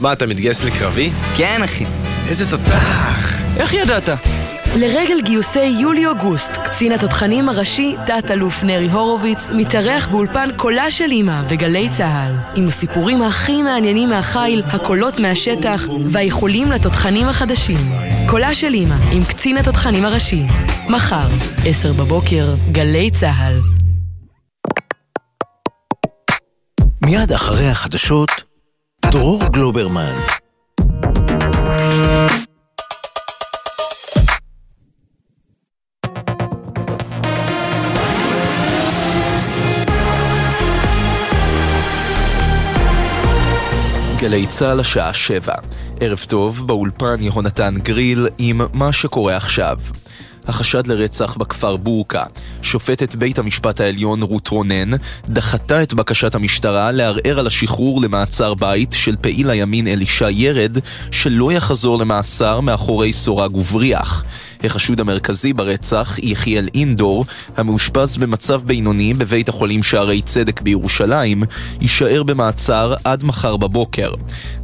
מה, אתה מתגייס לקרבי? כן, אחי. איזה תותח! איך ידעת? לרגל גיוסי יולי-אוגוסט, קצין התותחנים הראשי, תת-אלוף נרי הורוביץ, מתארח באולפן קולה של אמא בגלי צה"ל, עם הסיפורים הכי מעניינים מהחיל, הקולות מהשטח והאיחולים לתותחנים החדשים. קולה של אמא, עם קצין התותחנים הראשי. מחר, עשר בבוקר, גלי צה"ל. מיד אחרי החדשות, דרור גלוברמן. גלי צה"ל השעה שבע. ערב טוב, באולפן יהונתן גריל עם מה שקורה עכשיו. החשד לרצח בכפר בורקה. שופטת בית המשפט העליון רות רונן דחתה את בקשת המשטרה לערער על השחרור למעצר בית של פעיל הימין אלישע ירד שלא יחזור למאסר מאחורי סורג ובריח. החשוד המרכזי ברצח, יחיאל אינדור, המאושפז במצב בינוני בבית החולים שערי צדק בירושלים, יישאר במעצר עד מחר בבוקר.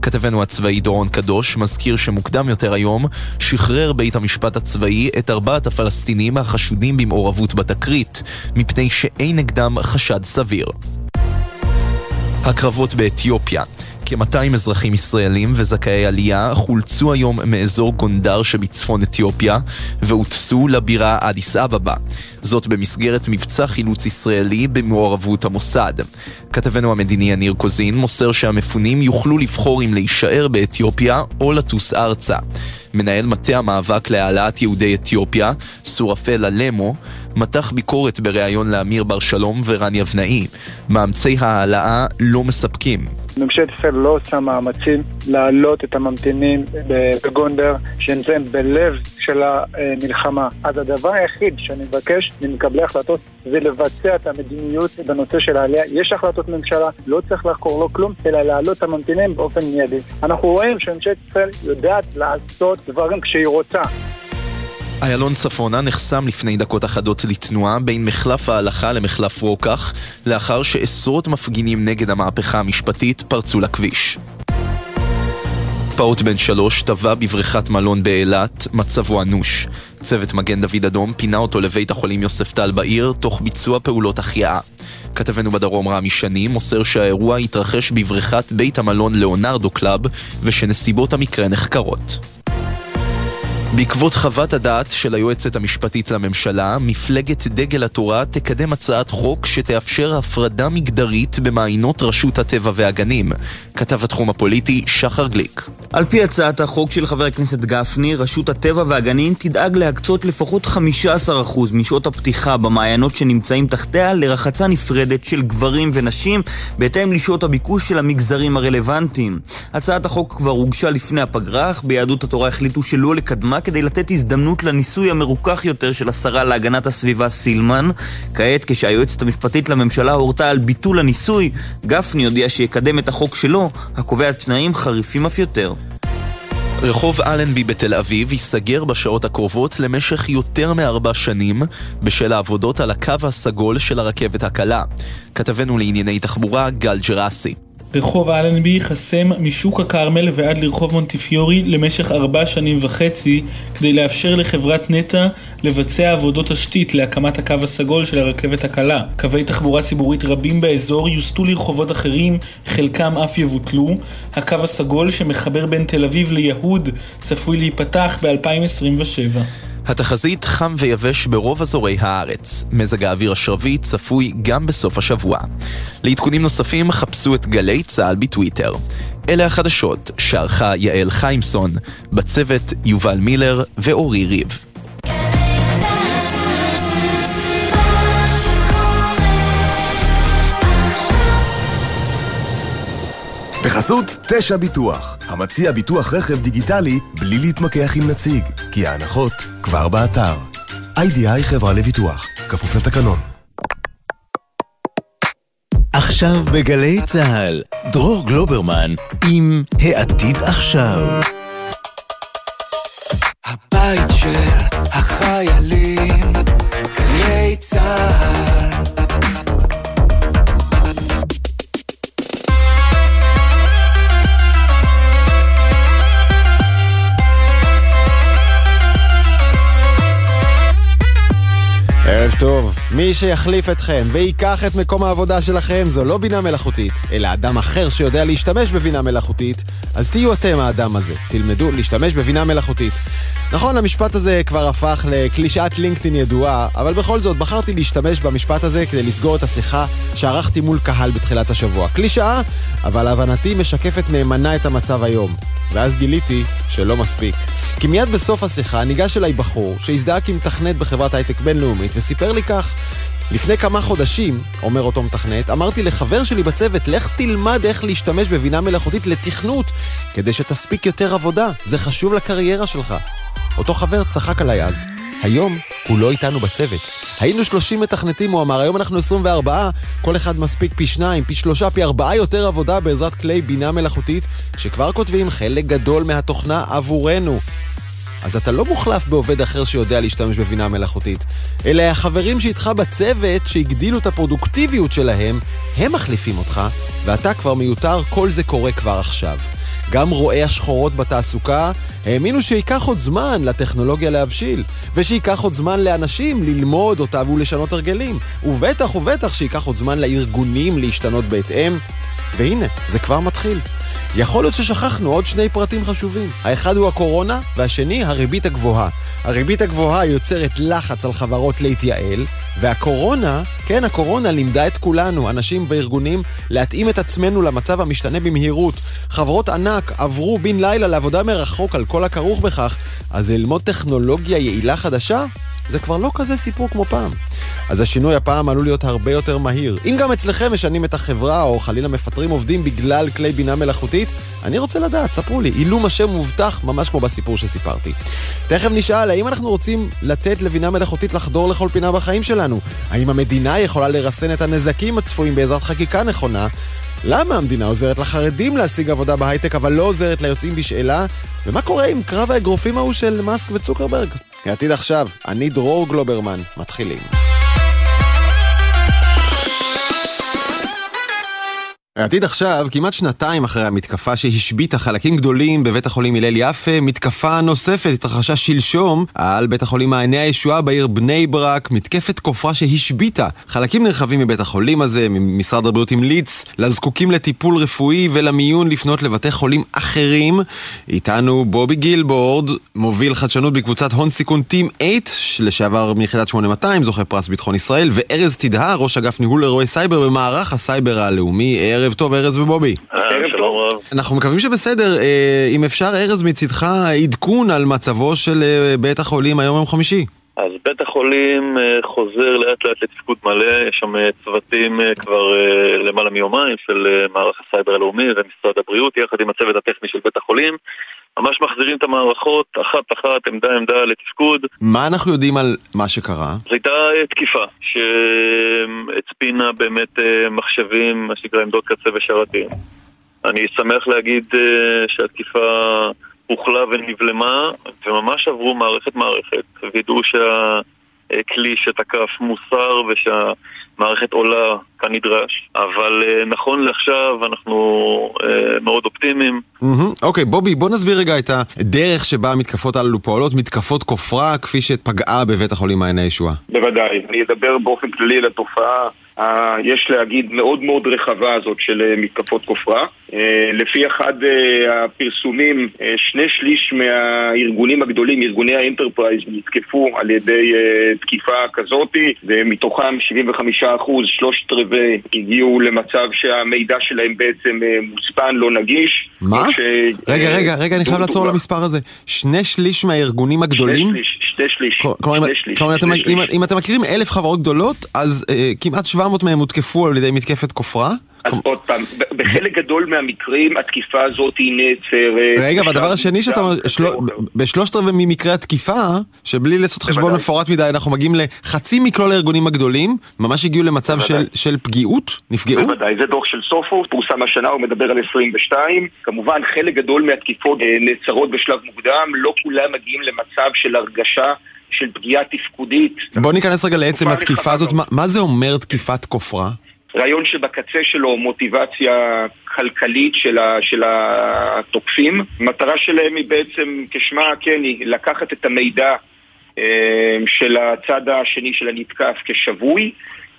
כתבנו הצבאי דורון קדוש מזכיר שמוקדם יותר היום שחרר בית המשפט הצבאי את ארבעת הפלסטינים החשודים במעורבות בתקרית, מפני שאין נגדם חשד סביר. הקרבות באתיופיה כ-200 אזרחים ישראלים וזכאי עלייה חולצו היום מאזור גונדר שבצפון אתיופיה והוטסו לבירה אדיס אבבה. זאת במסגרת מבצע חילוץ ישראלי במעורבות המוסד. כתבנו המדיני יניר קוזין מוסר שהמפונים יוכלו לבחור אם להישאר באתיופיה או לטוס ארצה. מנהל מטה המאבק להעלאת יהודי אתיופיה, סורפל אלמו, מתח ביקורת בריאיון לאמיר בר שלום ורן יבנאי. מאמצי ההעלאה לא מספקים. ממשלת ישראל לא עושה מאמצים להעלות את הממתינים בגונדר שנמצאים בלב של המלחמה. אז הדבר היחיד שאני מבקש ממקבלי החלטות זה לבצע את המדיניות בנושא של העלייה. יש החלטות ממשלה, לא צריך לחקור לא כלום, אלא להעלות את הממתינים באופן מיידי. אנחנו רואים שממשלת ישראל יודעת לעשות דברים כשהיא רוצה. איילון צפונה נחסם לפני דקות אחדות לתנועה בין מחלף ההלכה למחלף רוקח, לאחר שעשרות מפגינים נגד המהפכה המשפטית פרצו לכביש. פעוט בן שלוש טבע בבריכת מלון באילת, מצבו אנוש. צוות מגן דוד אדום פינה אותו לבית החולים יוספטל בעיר, תוך ביצוע פעולות החייאה. כתבנו בדרום רמי שני מוסר שהאירוע התרחש בבריכת בית המלון ליאונרדו קלאב, ושנסיבות המקרה נחקרות. בעקבות חוות הדעת של היועצת המשפטית לממשלה, מפלגת דגל התורה תקדם הצעת חוק שתאפשר הפרדה מגדרית במעיינות רשות הטבע והגנים. כתב התחום הפוליטי שחר גליק. על פי הצעת החוק של חבר הכנסת גפני, רשות הטבע והגנים תדאג להקצות לפחות 15% משעות הפתיחה במעיינות שנמצאים תחתיה לרחצה נפרדת של גברים ונשים, בהתאם לשעות הביקוש של המגזרים הרלוונטיים. הצעת החוק כבר הוגשה לפני הפגרה, אך ביהדות התורה החליטו שלא לקדמה כדי לתת הזדמנות לניסוי המרוכך יותר של השרה להגנת הסביבה סילמן. כעת, כשהיועצת המשפטית לממשלה הורתה על ביטול הניסוי, גפני הודיע שיקדם את החוק שלו, הקובע תנאים חריפים אף יותר. רחוב אלנבי בתל אביב ייסגר בשעות הקרובות למשך יותר מארבע שנים בשל העבודות על הקו הסגול של הרכבת הקלה. כתבנו לענייני תחבורה גל ג'רסי. רחוב אלנבי חסם משוק הכרמל ועד לרחוב מונטיפיורי למשך ארבע שנים וחצי כדי לאפשר לחברת נטע לבצע עבודות תשתית להקמת הקו הסגול של הרכבת הקלה. קווי תחבורה ציבורית רבים באזור יוסטו לרחובות אחרים, חלקם אף יבוטלו. הקו הסגול שמחבר בין תל אביב ליהוד צפוי להיפתח ב-2027. התחזית חם ויבש ברוב אזורי הארץ. מזג האוויר השרבי צפוי גם בסוף השבוע. לעדכונים נוספים חפשו את גלי צה"ל בטוויטר. אלה החדשות שערכה יעל חיימסון, בצוות יובל מילר ואורי ריב. בחסות תשע ביטוח, המציע ביטוח רכב דיגיטלי בלי להתמקח עם נציג, כי ההנחות כבר באתר. איי-די-איי חברה לביטוח, כפוף לתקנון. עכשיו בגלי צה"ל, דרור גלוברמן עם העתיד עכשיו. הבית של החיילים, גלי צה"ל טוב, מי שיחליף אתכם וייקח את מקום העבודה שלכם זו לא בינה מלאכותית, אלא אדם אחר שיודע להשתמש בבינה מלאכותית, אז תהיו אתם האדם הזה, תלמדו להשתמש בבינה מלאכותית. נכון, המשפט הזה כבר הפך לקלישאת לינקדאין ידועה, אבל בכל זאת בחרתי להשתמש במשפט הזה כדי לסגור את השיחה שערכתי מול קהל בתחילת השבוע. קלישאה, אבל להבנתי משקפת נאמנה את המצב היום. ואז גיליתי שלא מספיק. כי מיד בסוף השיחה ניגש אליי בחור שהזדהה כמתכנת בחברת הייטק בינלאומית וסיפר לי כך: לפני כמה חודשים, אומר אותו מתכנת, אמרתי לחבר שלי בצוות, לך תלמד איך להשתמש בבינה מלאכותית לתכנות, כדי שתספיק יותר עבודה, זה חשוב לקריירה שלך. אותו חבר צחק עליי אז. היום הוא לא איתנו בצוות. היינו 30 מתכנתים, הוא אמר, היום אנחנו 24, כל אחד מספיק פי שניים, פי שלושה, פי ארבעה יותר עבודה בעזרת כלי בינה מלאכותית, שכבר כותבים חלק גדול מהתוכנה עבורנו. אז אתה לא מוחלף בעובד אחר שיודע להשתמש בבינה מלאכותית, אלא החברים שאיתך בצוות, שהגדילו את הפרודוקטיביות שלהם, הם מחליפים אותך, ואתה כבר מיותר, כל זה קורה כבר עכשיו. גם רואי השחורות בתעסוקה האמינו שייקח עוד זמן לטכנולוגיה להבשיל, ושייקח עוד זמן לאנשים ללמוד אותה ולשנות הרגלים, ובטח ובטח שייקח עוד זמן לארגונים להשתנות בהתאם. והנה, זה כבר מתחיל. יכול להיות ששכחנו עוד שני פרטים חשובים. האחד הוא הקורונה, והשני, הריבית הגבוהה. הריבית הגבוהה יוצרת לחץ על חברות להתייעל, והקורונה, כן, הקורונה לימדה את כולנו, אנשים וארגונים, להתאים את עצמנו למצב המשתנה במהירות. חברות ענק עברו בן לילה לעבודה מרחוק על כל הכרוך בכך, אז ללמוד טכנולוגיה יעילה חדשה? זה כבר לא כזה סיפור כמו פעם. אז השינוי הפעם עלול להיות הרבה יותר מהיר. אם גם אצלכם משנים את החברה, או חלילה מפטרים עובדים בגלל כלי בינה מלאכותית, אני רוצה לדעת, ספרו לי, עילום השם מובטח, ממש כמו בסיפור שסיפרתי. תכף נשאל, האם אנחנו רוצים לתת לבינה מלאכותית לחדור לכל פינה בחיים שלנו? האם המדינה יכולה לרסן את הנזקים הצפויים בעזרת חקיקה נכונה? למה המדינה עוזרת לחרדים להשיג עבודה בהייטק, אבל לא עוזרת ליוצאים בשאלה? ומה קורה עם קרב האגרופים ההוא של מאסק וצוקרברג? העתיד עכשיו, אני דרור גלוברמן, מתחילים. העתיד עכשיו, כמעט שנתיים אחרי המתקפה שהשביתה חלקים גדולים בבית החולים הלל יפה, מתקפה נוספת התרחשה שלשום על בית החולים מעייני הישועה בעיר בני ברק, מתקפת כופרה שהשביתה חלקים נרחבים מבית החולים הזה, משרד הבריאות המליץ לזקוקים לטיפול רפואי ולמיון לפנות לבתי חולים אחרים. איתנו בובי גילבורד, מוביל חדשנות בקבוצת הון סיכון Team8, לשעבר מיחידת 8200, זוכה פרס ביטחון ישראל, וארז תדהר, ראש אגף ניהול אירועי סייבר במערך הסייבר הלאומי. ערב טוב, ארז ובובי. ערב שלום רב. אנחנו מקווים שבסדר. אה, אם אפשר, ארז, מצידך עדכון על מצבו של אה, בית החולים היום יום חמישי. אז בית החולים אה, חוזר לאט לאט לתפקוד מלא, יש שם צוותים כבר למעלה מיומיים של מערך הסייבר הלאומי ומשרד הבריאות יחד עם הצוות הטכני של בית החולים ממש מחזירים את המערכות אחת-אחת, עמדה-עמדה לתפקוד. מה אנחנו יודעים על מה שקרה? זו הייתה תקיפה שהצפינה באמת מחשבים, מה שנקרא עמדות קצה ושרתים. אני שמח להגיד שהתקיפה הוחלה ונבלמה, וממש עברו מערכת-מערכת, וידעו שה... כלי שתקף מוסר ושהמערכת עולה כנדרש, אבל נכון לעכשיו אנחנו מאוד אופטימיים. אוקיי, בובי, בוא נסביר רגע את הדרך שבה המתקפות הללו פועלות, מתקפות כופרה כפי שפגעה בבית החולים מעייני הישועה. בוודאי, אני אדבר באופן כללי על התופעה. יש להגיד מאוד מאוד רחבה הזאת של מתקפות כופרה. לפי אחד הפרסומים, שני שליש מהארגונים הגדולים, ארגוני ה enterprise, נתקפו על ידי תקיפה כזאתי, ומתוכם 75 אחוז, שלושת רבעי, הגיעו למצב שהמידע שלהם בעצם מוצפן, לא נגיש. מה? ש... רגע, רגע, רגע, אני חייב לעצור למספר הזה. שני שליש מהארגונים הגדולים? שני שליש, שני שליש. כלומר, אם אתם מכירים אלף חברות גדולות, אז כמעט 700 מהם הותקפו על ידי מתקפת כופרה? אז עוד פעם, בחלק גדול מהמקרים התקיפה הזאת היא נעצרת. רגע, והדבר השני שאתה אומר, בשלושת רבעי ממקרי התקיפה, שבלי לעשות חשבון מפורט מדי, אנחנו מגיעים לחצי מכלול הארגונים הגדולים, ממש הגיעו למצב של פגיעות? נפגעו? בוודאי, זה דוח של סופו, פורסם השנה, הוא מדבר על 22. כמובן, חלק גדול מהתקיפות נעצרות בשלב מוקדם, לא כולם מגיעים למצב של הרגשה. של פגיעה תפקודית. בוא ניכנס רגע לעצם התקיפה הזאת, מה, מה זה אומר תקיפת כופרה? רעיון שבקצה שלו מוטיבציה כלכלית של, ה, של התוקפים. מטרה שלהם היא בעצם, כשמה כן, היא לקחת את המידע אה, של הצד השני של הנתקף כשבוי,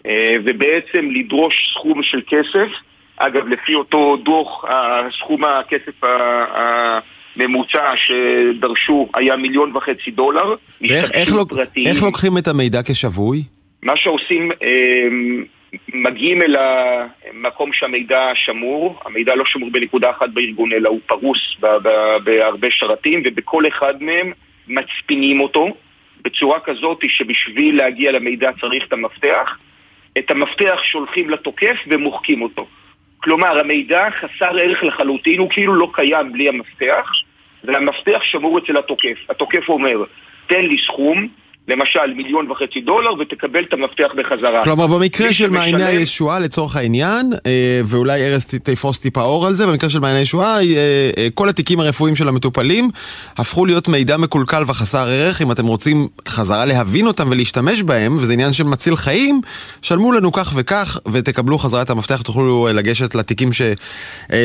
אה, ובעצם לדרוש סכום של כסף. אגב, לפי אותו דוח, סכום הכסף הממוצע שדרשו היה מיליון וחצי דולר. ואיך איך לוק, איך לוקחים את המידע כשבוי? מה שעושים, אה, מגיעים אל המקום שהמידע שמור, המידע לא שמור בנקודה אחת בארגון, אלא הוא פרוס בהרבה שרתים, ובכל אחד מהם מצפינים אותו בצורה כזאת שבשביל להגיע למידע צריך את המפתח. את המפתח שולחים לתוקף ומוחקים אותו. כלומר, המידע חסר ערך לחלוטין, הוא כאילו לא קיים בלי המפתח, והמפתח שמור אצל התוקף. התוקף אומר, תן לי סכום, למשל מיליון וחצי דולר, ותקבל את המפתח בחזרה. כלומר, במקרה של מעייני הישועה, לצורך העניין, אה, ואולי ארז תפרוס טיפה אור על זה, במקרה של מעייני הישועה, אה, אה, כל התיקים הרפואיים של המטופלים הפכו להיות מידע מקולקל וחסר ערך. אם אתם רוצים חזרה להבין אותם ולהשתמש בהם, וזה עניין של מציל חיים, שלמו לנו כך וכך, ותקבלו חזרה את המפתח, תוכלו לגשת לתיקים ש,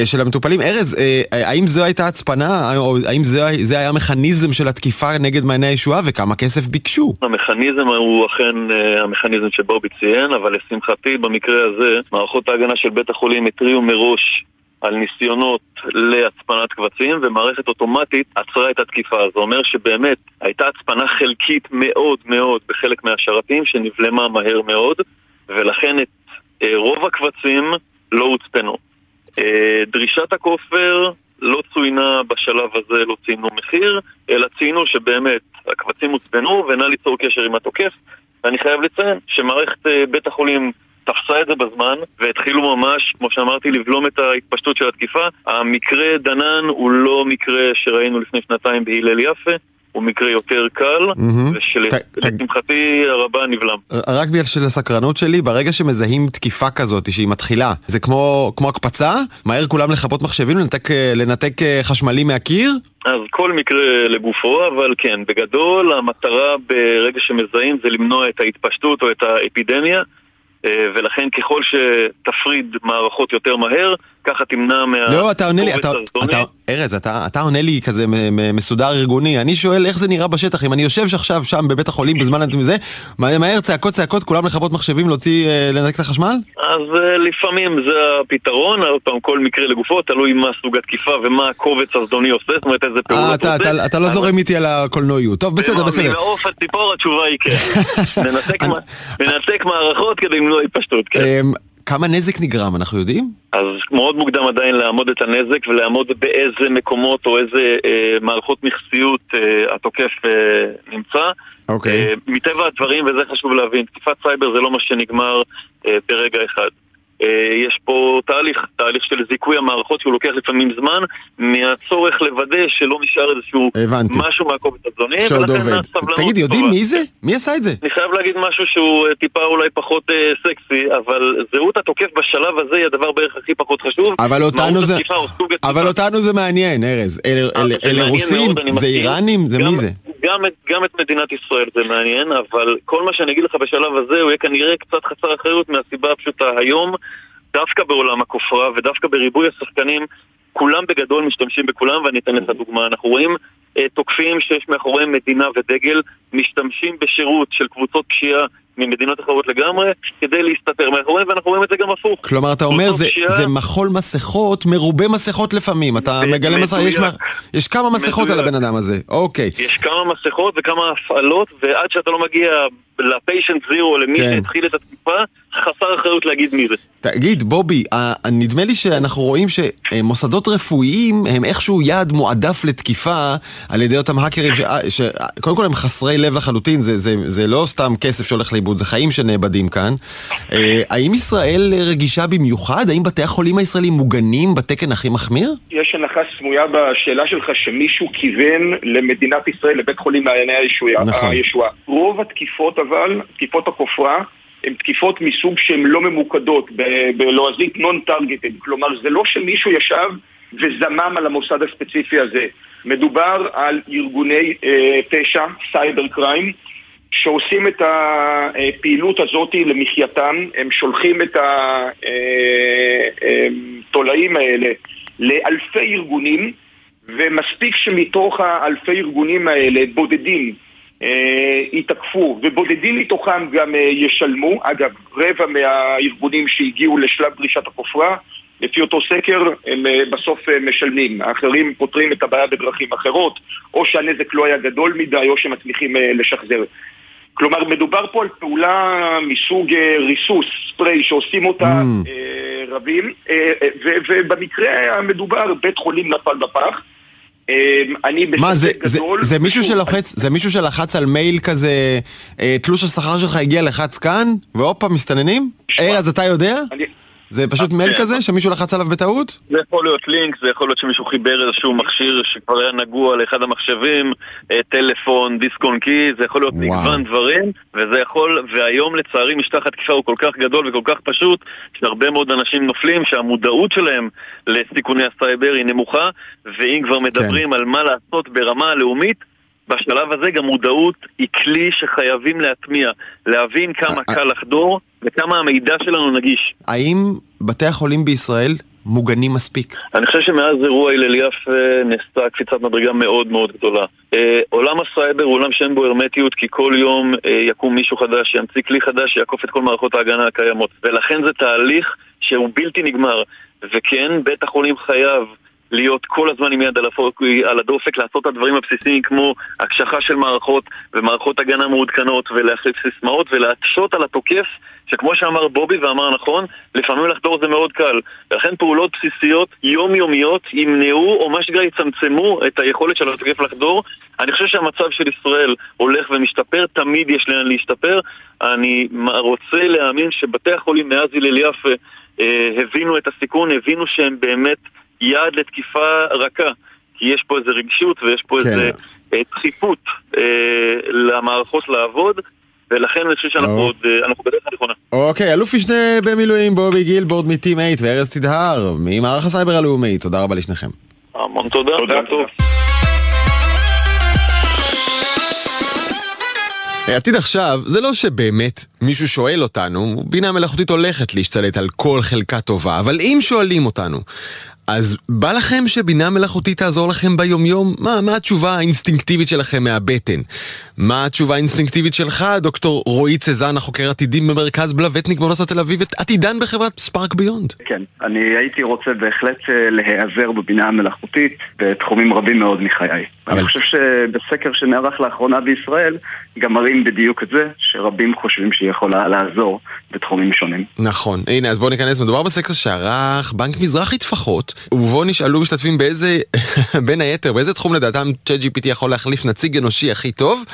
של המטופלים. ארז, האם זו הייתה הצפנה, או האם זה, זה היה מכניזם של התקיפה נגד מעייני הישועה, וכמה כסף ביקשו? המכניזם הוא אכן אה, המכניזם שבובי ציין, אבל לשמחתי במקרה הזה מערכות ההגנה של בית החולים התריעו מראש על ניסיונות להצפנת קבצים, ומערכת אוטומטית עצרה את התקיפה. זה אומר שבאמת הייתה הצפנה חלקית מאוד מאוד בחלק מהשרתים, שנבלמה מהר מאוד, ולכן את אה, רוב הקבצים לא הוצפנו. אה, דרישת הכופר לא צוינה בשלב הזה, לא ציינו מחיר, אלא ציינו שבאמת הקבצים הוצפנו ונא ליצור קשר עם התוקף. ואני חייב לציין שמערכת אה, בית החולים תפסה את זה בזמן, והתחילו ממש, כמו שאמרתי, לבלום את ההתפשטות של התקיפה. המקרה דנן הוא לא מקרה שראינו לפני שנתיים בהלל יפה. הוא מקרה יותר קל, ושלשמחתי הרבה נבלם. רק בגלל של הסקרנות שלי, ברגע שמזהים תקיפה כזאת שהיא מתחילה, זה כמו, כמו הקפצה? מהר כולם לכבות מחשבים, לנתק, לנתק אה, חשמלי מהקיר? אז כל מקרה לגופו, אבל כן, בגדול המטרה ברגע שמזהים זה למנוע את ההתפשטות או את האפידמיה. אה, ולכן ככל שתפריד מערכות יותר מהר, ככה תמנע מה... לא, אתה עונה לי, אתה, אתה, ארז, אתה, אתה עונה לי כזה מסודר ארגוני, אני שואל איך זה נראה בשטח, אם אני יושב עכשיו שם בבית החולים בזמן זה, מהר צעקות צעקות, כולם לכבות מחשבים להוציא, אה, לנתק את החשמל? אז אה, לפעמים זה הפתרון, עוד פעם, כל מקרה לגופו, תלוי מה סוג התקיפה ומה הקובץ הזדוני עושה, זאת אומרת איזה פעולות אתה, אתה, אתה, אתה לא זורם איתי על הקולנועיות, טוב, בסדר, בסדר. ממעוף הציפור התשובה היא כן. ננתק מערכות כדי למנוע התפשטות, כן. כמה נזק נגרם, אנחנו יודעים? אז מאוד מוקדם עדיין לאמוד את הנזק ולאמוד באיזה מקומות או איזה אה, מערכות מכסיות אה, התוקף אה, נמצא. אוקיי. אה, מטבע הדברים, וזה חשוב להבין, תקיפת סייבר זה לא מה שנגמר אה, ברגע אחד. אה, יש פה תהליך, תהליך של זיכוי המערכות שהוא לוקח לפעמים זמן מהצורך לוודא שלא נשאר איזשהו הבנתי. משהו מהקובץ הזוני שעוד עובד. תגיד, יודעים מי זה? מי עשה את זה? אני חייב להגיד משהו שהוא אה, טיפה אולי פחות אה, סקסי, אבל זהות התוקף בשלב הזה היא הדבר בערך הכי פחות חשוב. אבל אותנו זה, אבל אותנו זה מעניין, ארז. אלה רוסים? זה איראנים? זה מי זה? גם את, גם את מדינת ישראל זה מעניין, אבל כל מה שאני אגיד לך בשלב הזה הוא יהיה כנראה קצת חסר אחריות מהסיבה הפשוטה. היום, דווקא בעולם הכופרה ודווקא בריבוי השחקנים, כולם בגדול משתמשים בכולם, ואני אתן לך דוגמה. אנחנו רואים אה, תוקפים שיש מאחוריהם מדינה ודגל, משתמשים בשירות של קבוצות פשיעה ממדינות אחרות לגמרי, כדי להסתתר מאחוריהם, ואנחנו רואים את זה גם הפוך. כלומר, אתה אומר, זה, פשיעה... זה מחול מסכות, מרובה מסכות לפעמים. אתה מגלה מסך, יש, יש כמה מסכות. על הבן אדם הזה, אוקיי. יש כמה מסכות וכמה הפעלות, ועד שאתה לא מגיע לפיישנט זירו, למי כן. שהתחיל את התקיפה, חסר אחריות להגיד מי זה. תגיד, בובי, נדמה לי שאנחנו רואים שמוסדות רפואיים הם איכשהו יעד מועדף לתקיפה על ידי אותם האקרים, שקודם כל הם חסרי לב לחלוטין, זה, זה, זה לא סתם כסף שהולך לאיבוד, זה חיים שנאבדים כאן. אה, האם ישראל רגישה במיוחד? האם בתי החולים הישראלים מוגנים בתקן הכי מחמיר? יש הנחה סמויה בשאלה שלך שמישהו כיוון למדינת ישראל, לבית חולים מעייני הישועה. נכון. רוב התקיפות אבל, תקיפות הכופרה, הן תקיפות מסוג שהן לא ממוקדות, בלועזית נון-טרגטד. כלומר, זה לא שמישהו ישב וזמם על המוסד הספציפי הזה. מדובר על ארגוני אה, פשע, סייבר קריים, שעושים את הפעילות הזאת למחייתם, הם שולחים את התולעים אה, אה, האלה לאלפי ארגונים, ומספיק שמתוך האלפי ארגונים האלה בודדים אה, יתקפו, ובודדים מתוכם גם אה, ישלמו. אגב, רבע מהארגונים שהגיעו לשלב דרישת הכופרה, לפי אותו סקר, הם אה, בסוף אה, משלמים. האחרים פותרים את הבעיה בדרכים אחרות, או שהנזק לא היה גדול מדי, או שמצליחים אה, לשחזר. כלומר, מדובר פה על פעולה מסוג אה, ריסוס, ספרי, שעושים אותה Mm. אה, רבים, אה, אה, ובמקרה המדובר, בית חולים נפל בפח. אה, אני מה, זה, בספק זה, גדול. זה מישהו שלוחץ, זה מישהו שלחץ על מייל כזה, אה, תלוש השכר שלך הגיע לחץ כאן, והופה, מסתננים? ארז, אתה יודע? אני- זה פשוט מייל כזה שמישהו לחץ עליו בטעות? זה יכול להיות לינק, זה יכול להיות שמישהו חיבר איזשהו מכשיר שכבר היה נגוע לאחד המחשבים, אה, טלפון, דיסק און קי, זה יכול להיות וואו. מגוון דברים, וזה יכול, והיום לצערי משטח התקיפה הוא כל כך גדול וכל כך פשוט, שהרבה מאוד אנשים נופלים, שהמודעות שלהם לסיכוני הסייבר היא נמוכה, ואם כבר מדברים על מה לעשות ברמה הלאומית, בשלב הזה גם מודעות היא כלי שחייבים להטמיע, להבין כמה קל לחדור וכמה המידע שלנו נגיש. האם בתי החולים בישראל מוגנים מספיק? אני חושב שמאז אירוע הלל יפה נעשתה קפיצת מדרגה מאוד מאוד גדולה. אה, עולם הסייבר הוא עולם שאין בו הרמטיות כי כל יום אה, יקום מישהו חדש, ימציא כלי חדש, שיעקוף את כל מערכות ההגנה הקיימות. ולכן זה תהליך שהוא בלתי נגמר. וכן, בית החולים חייב להיות כל הזמן עם יד על, הדופק, לעשות את הדברים הבסיסיים כמו הקשחה של מערכות ומערכות הגנה מעודכנות ולהחליף סיסמאות ולהקשות על התוקף שכמו שאמר בובי ואמר נכון, לפעמים לחדור זה מאוד קל. ולכן פעולות בסיסיות יומיומיות ימנעו או מה שנקרא יצמצמו את היכולת של התוקף לחדור. אני חושב שהמצב של ישראל הולך ומשתפר, תמיד יש לאן להשתפר. אני רוצה להאמין שבתי החולים מאז הלל יפה אה, הבינו את הסיכון, הבינו שהם באמת יעד לתקיפה רכה. כי יש פה איזה רגישות ויש פה כן. איזה אה, דחיפות אה, למערכות לעבוד. ולכן אני חושב שאנחנו או. עוד, אה, אנחנו בדרך הנכונה. אוקיי, אלוף משנה במילואים בובי גילבורד מטים 8 וארז תדהר ממערך הסייבר הלאומי, תודה רבה לשניכם. המון תודה, תודה, טוב. העתיד עכשיו, זה לא שבאמת מישהו שואל אותנו, בינה מלאכותית הולכת להשתלט על כל חלקה טובה, אבל אם שואלים אותנו, אז בא לכם שבינה מלאכותית תעזור לכם ביומיום? מה, מה התשובה האינסטינקטיבית שלכם מהבטן? מה התשובה האינסטינקטיבית שלך, דוקטור רועי צזן, החוקר עתידים במרכז בלווטניק באוניברסיטת תל אביב, עתידן בחברת ספארק ביונד? כן, אני הייתי רוצה בהחלט אה, להיעזר בבינה המלאכותית בתחומים רבים מאוד מחיי. אבל- אני חושב שבסקר שנערך לאחרונה בישראל, גם מראים בדיוק את זה, שרבים חושבים שהיא יכולה לעזור בתחומים שונים. נכון. הנה, אז בואו ניכנס. מדובר בסקר שערך בנק מזרחי טפחות, ובו נשאלו משתתפים באיזה, בין היתר, באיזה תחום לדעתם ChatGPT יכול להחליף נציג אנושי הכי טוב.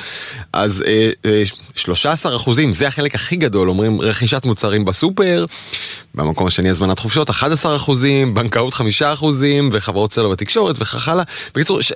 אז אה, אה, 13 אחוזים, זה החלק הכי גדול, אומרים רכישת מוצרים בסופר, במקום השני הזמנת חופשות 11 אחוזים, בנקאות 5 אחוזים, וחברות סלו בתקשורת וכך הלאה. בקיצור, ש...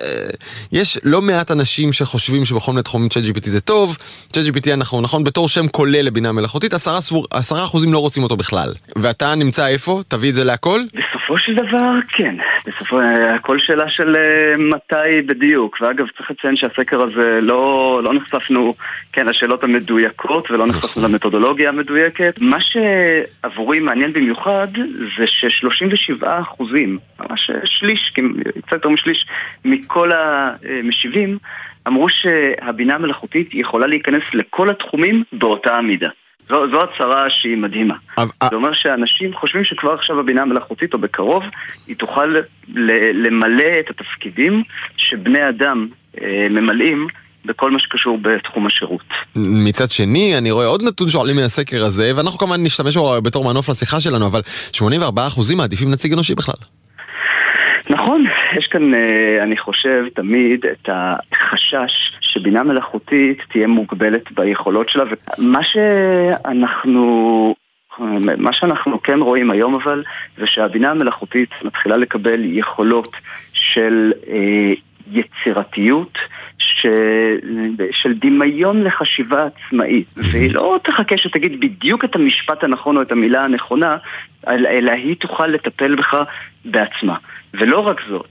יש לא מעט אנשים שחושבים שבכל מיני תחומים ChatGPT זה טוב, ChatGPT אנחנו נכון בתור שם כולל לבינה מלאכותית, 10 סבור- 10 אחוזים לא רוצים אותו בכלל. ואתה נמצא איפה? תביא את זה להכל? בסופו של דבר, כן. בסופו, הכל שאלה של אה, מתי בדיוק. ואגב, צריך לציין שהסקר הזה לא, לא נחשפנו, כן, לשאלות המדויקות ולא נחשפנו למתודולוגיה המדויקת. מה שעבורי מעניין במיוחד זה ש-37 אחוזים, ממש שליש, כמ- קצת יותר משליש, מכל המשיבים, אמרו שהבינה המלאכותית יכולה להיכנס לכל התחומים באותה המידה. זו, זו הצהרה שהיא מדהימה. זה אומר שאנשים חושבים שכבר עכשיו הבינה המלאכותית, או בקרוב, היא תוכל ל- למלא את התפקידים שבני אדם אה, ממלאים בכל מה שקשור בתחום השירות. מצד שני, אני רואה עוד נתון שעולים מן הסקר הזה, ואנחנו כמובן נשתמש בו בתור מנוף לשיחה שלנו, אבל 84 אחוזים מעדיפים נציג אנושי בכלל. נכון, יש כאן, אה, אני חושב, תמיד את החשש שבינה מלאכותית תהיה מוגבלת ביכולות שלה, ומה שאנחנו... מה שאנחנו כן רואים היום אבל, זה שהבינה המלאכותית מתחילה לקבל יכולות של אה, יצירתיות, ש... של דמיון לחשיבה עצמאית. והיא לא תחכה שתגיד בדיוק את המשפט הנכון או את המילה הנכונה, אלא אלא היא תוכל לטפל בך בעצמה. ולא רק זאת,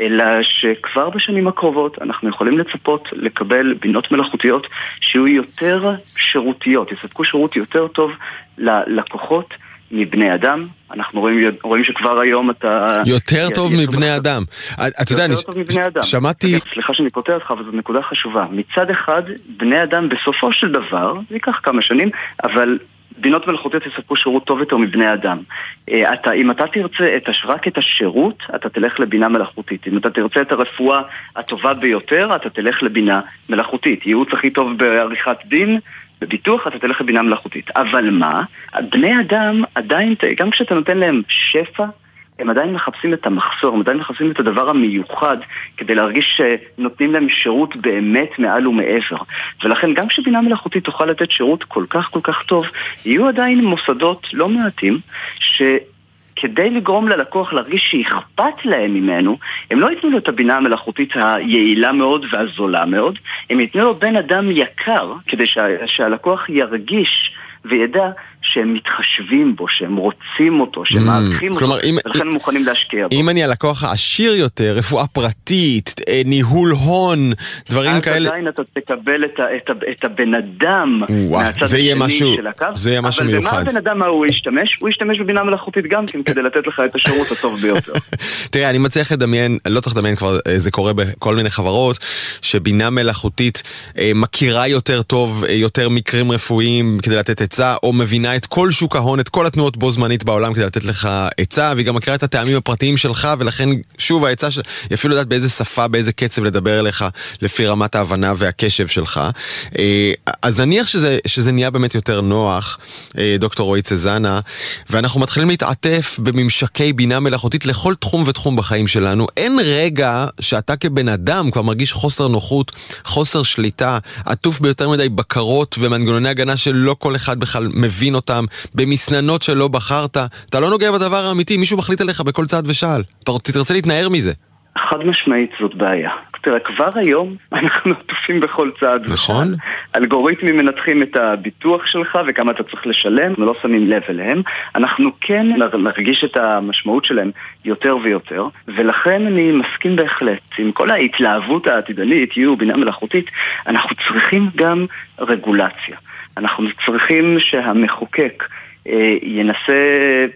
אלא שכבר בשנים הקרובות אנחנו יכולים לצפות לקבל בינות מלאכותיות שיהיו יותר שירותיות, יספקו שירות יותר טוב ללקוחות מבני אדם. אנחנו רואים, רואים שכבר היום אתה... יותר טוב מבני אדם. אתה יודע, אני... יותר טוב מבני אדם. שמעתי... סליחה שאני קוטע אותך, אבל זו נקודה חשובה. מצד אחד, בני אדם בסופו של דבר, זה ייקח כמה שנים, אבל בינות מלאכותיות יספקו שירות טוב יותר מבני אדם. אה, אתה, אם אתה תרצה את, רק את השירות, אתה תלך לבינה מלאכותית. אם אתה תרצה את הרפואה הטובה ביותר, אתה תלך לבינה מלאכותית. ייעוץ הכי טוב בעריכת דין, בביטוח אתה תלך לבינה מלאכותית. אבל מה? בני אדם עדיין, גם כשאתה נותן להם שפע, הם עדיין מחפשים את המחסור, הם עדיין מחפשים את הדבר המיוחד כדי להרגיש שנותנים להם שירות באמת מעל ומעבר. ולכן גם כשבינה מלאכותית תוכל לתת שירות כל כך כל כך טוב, יהיו עדיין מוסדות לא מעטים ש... כדי לגרום ללקוח להרגיש שאכפת להם ממנו, הם לא ייתנו לו את הבינה המלאכותית היעילה מאוד והזולה מאוד, הם ייתנו לו בן אדם יקר, כדי שה, שהלקוח ירגיש וידע שהם מתחשבים בו, שהם רוצים אותו, שהם mm, מעריכים אותו, אם, ולכן הם מוכנים להשקיע בו. אם אני הלקוח העשיר יותר, רפואה פרטית, אה, ניהול הון, דברים אז כאלה... אז עדיין אתה תקבל את, ה, את, ה, את הבן אדם מהצד השני משהו, של הקו. זה יהיה משהו אבל מיוחד. אבל במה הבן אדם ההוא ישתמש? הוא ישתמש בבינה מלאכותית גם כן, כדי לתת לך את השירות הטוב ביותר. תראה, אני מצליח לדמיין, לא צריך לדמיין כבר, אה, זה קורה בכל מיני חברות, שבינה מלאכותית אה, מכירה יותר טוב, אה, יותר מקרים רפואיים כדי לתת עצה, או מבינה את כל שוק ההון, את כל התנועות בו זמנית בעולם כדי לתת לך עצה, והיא גם מכירה את הטעמים הפרטיים שלך, ולכן, שוב, העצה של... היא אפילו יודעת באיזה שפה, באיזה קצב לדבר אליך, לפי רמת ההבנה והקשב שלך. אה, אז נניח שזה, שזה נהיה באמת יותר נוח, אה, דוקטור רועי צזנה, ואנחנו מתחילים להתעטף בממשקי בינה מלאכותית לכל תחום ותחום בחיים שלנו. אין רגע שאתה כבן אדם כבר מרגיש חוסר נוחות, חוסר שליטה, עטוף ביותר מדי בקרות ומנגנוני הגנה שלא כל אחד בכלל מבין אותם, במסננות שלא בחרת. אתה לא נוגע בדבר האמיתי, מישהו מחליט עליך בכל צעד ושעל. אתה תרצה להתנער מזה. חד משמעית זאת בעיה. תראה, כבר היום אנחנו עטופים בכל צעד. נכון. אלגוריתמים מנתחים את הביטוח שלך וכמה אתה צריך לשלם, אנחנו לא שמים לב אליהם. אנחנו כן נרגיש את המשמעות שלהם יותר ויותר, ולכן אני מסכים בהחלט. עם כל ההתלהבות העתידנית, יהיו בינה מלאכותית, אנחנו צריכים גם רגולציה. אנחנו צריכים שהמחוקק אה, ינסה